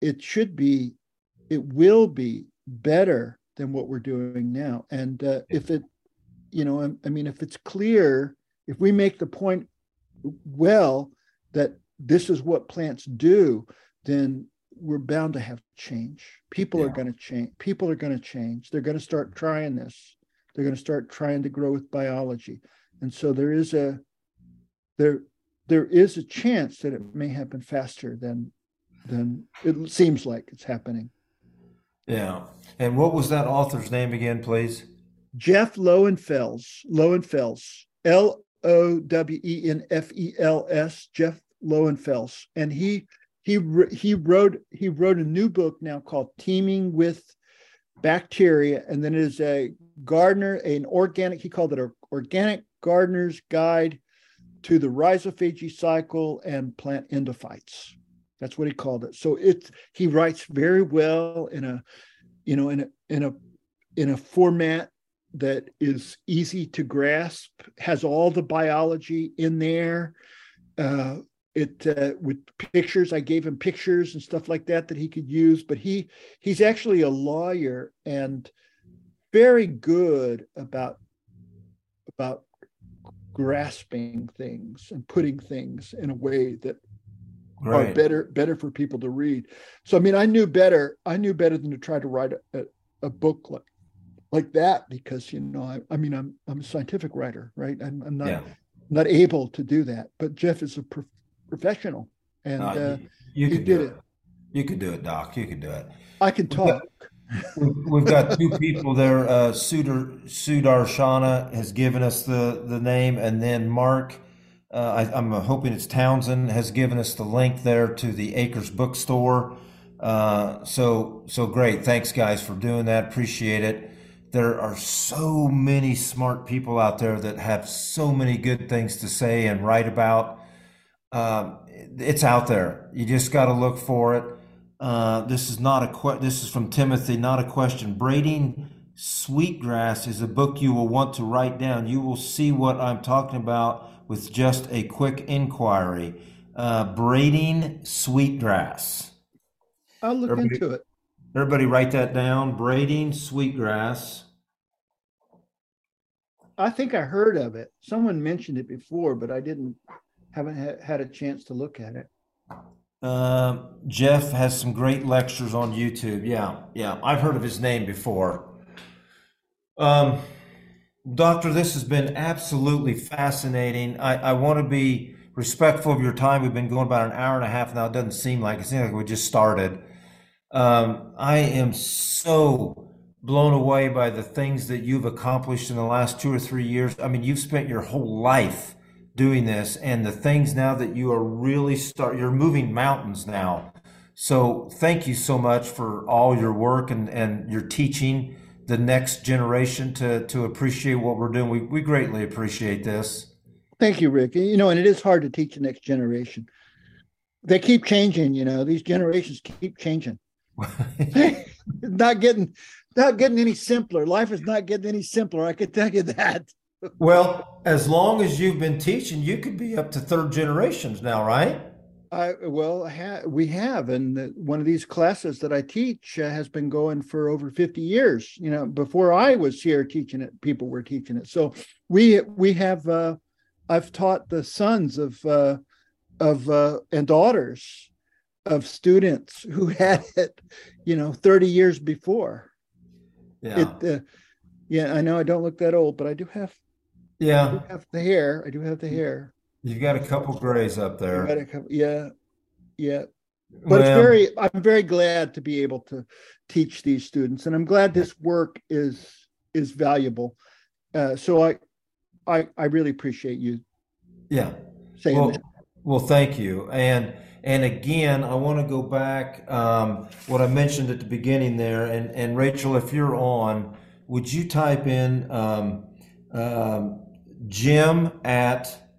it should be it will be better than what we're doing now. And uh, if it you know I, I mean if it's clear if we make the point well that this is what plants do then we're bound to have change. People are going to change people are going to change. They're going to start trying this. They're going to start trying to grow with biology. And so there is a there there is a chance that it may happen faster than than it seems like it's happening Yeah. And what was that author's name again, please? jeff lowenfels lowenfels l-o-w-e-n-f-e-l-s jeff lowenfels and he he he wrote he wrote a new book now called teeming with bacteria and then it is a gardener an organic he called it an organic gardener's guide to the rhizophagy cycle and plant endophytes that's what he called it. So it's he writes very well in a you know in a in a in a format that is easy to grasp has all the biology in there. Uh it uh, with pictures i gave him pictures and stuff like that that he could use but he he's actually a lawyer and very good about about grasping things and putting things in a way that are better better for people to read so i mean i knew better i knew better than to try to write a, a, a book like like that because you know I, I mean i'm i'm a scientific writer right i'm, I'm not Yeah. not able to do that but jeff is a pro- professional and Uh, uh, you he could did it. it. You could do it, Doc. You could do it. i can talk We've got two people there. Uh, Sudar Sudar Shana has given us the, the name, and then Mark, uh, I, I'm hoping it's Townsend, has given us the link there to the Acres Bookstore. Uh, so so great. Thanks, guys, for doing that. Appreciate it. There are so many smart people out there that have so many good things to say and write about. Um, it's out there. You just got to look for it. Uh, this is not a que- this is from Timothy, not a question. Braiding Sweetgrass is a book you will want to write down. You will see what I'm talking about with just a quick inquiry. Uh, braiding Sweetgrass. i'll look Everybody- into it Everybody write that down. Braiding Sweetgrass. i think i heard of it someone mentioned it before but i didn't haven't ha- had a chance to look at it Um, Jeff has some great lectures on YouTube. Yeah, yeah, I've heard of his name before. Um, Doctor, this has been absolutely fascinating. I, I want to be respectful of your time. We've been going about an hour and a half now. It doesn't seem like it seems like we just started. Um, I am so blown away by the things that you've accomplished in the last two or three years. I mean, you've spent your whole life doing this, and the things now that you are really start. You're moving mountains now. So thank you so much for all your work and, and your teaching the next generation to to appreciate what we're doing. We we greatly appreciate this. Thank you, Rick. You know, and it is hard to teach the next generation. They keep changing, you know, these generations keep changing. not getting not getting any simpler. Life is not getting any simpler. I can tell you that. Well, as long as you've been teaching, you could be up to third generations now, right? I well, ha, we have, and one of these classes that I teach uh, has been going for over fifty years. You know, before I was here teaching it, people were teaching it. So we we have. Uh, I've taught the sons of uh, of uh, and daughters of students who had it, you know, thirty years before. Yeah. It, uh, yeah, I know I don't look that old, but I do have. I do Yeah. have the hair. I do have the hair. You've got a couple grays up there. couple- Yeah, yeah. but it's very i'm very glad to be able to teach these students and i'm glad this work is is valuable uh, so I, I i really appreciate you yeah. saying Well, that well, thank you. And and again, I want to go back um, what I mentioned at the beginning there. And and Rachel, if you're on, would you type in um, um, Jim at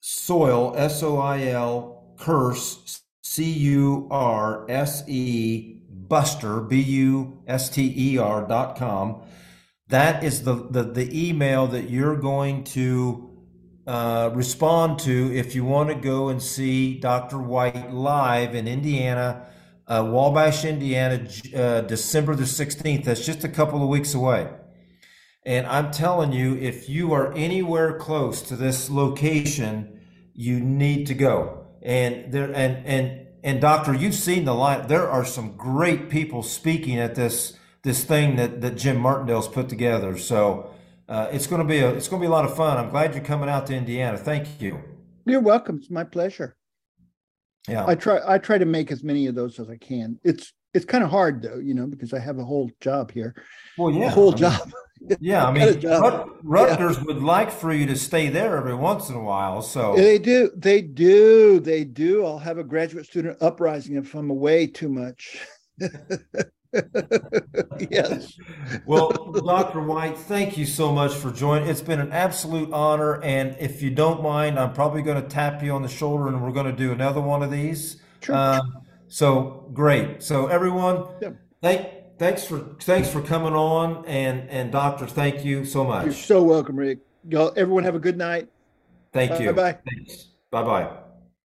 soil s o i l curse c u r s e buster b u s t e r dot com. That is the, the the email that you're going to uh, respond to if you want to go and see Dr. White live in Indiana, uh, Wabash, Indiana, uh, December the 16th. That's just a couple of weeks away. And I'm telling you, if you are anywhere close to this location, you need to go. And there, and and and doctor, you've seen the line. There are some great people speaking at this this thing that that Jim Martindale's put together. So uh, it's going to be a it's going to be a lot of fun. I'm glad you're coming out to Indiana. Thank you. you're welcome it's my pleasure Yeah. i try i try to make as many of those as i can it's it's kind of hard though you know because i have a whole job here Well, yeah. a whole I mean, job Yeah, I mean. Rut- Rutgers would like for you to stay there every once in a while. So they do they do they do i'll have a graduate student uprising if i'm away too much yes Well, Dr. White, thank you so much for joining. It's been an absolute honor. And if you don't mind, I'm probably going to tap you on the shoulder and we're going to do another one of these. Sure. Um, so great. So everyone, Yeah. thank, thanks for, thanks for coming on. And, and doctor, thank you so much. you're so welcome rick y'all everyone have a good night Thank you. Bye-bye. Bye-bye.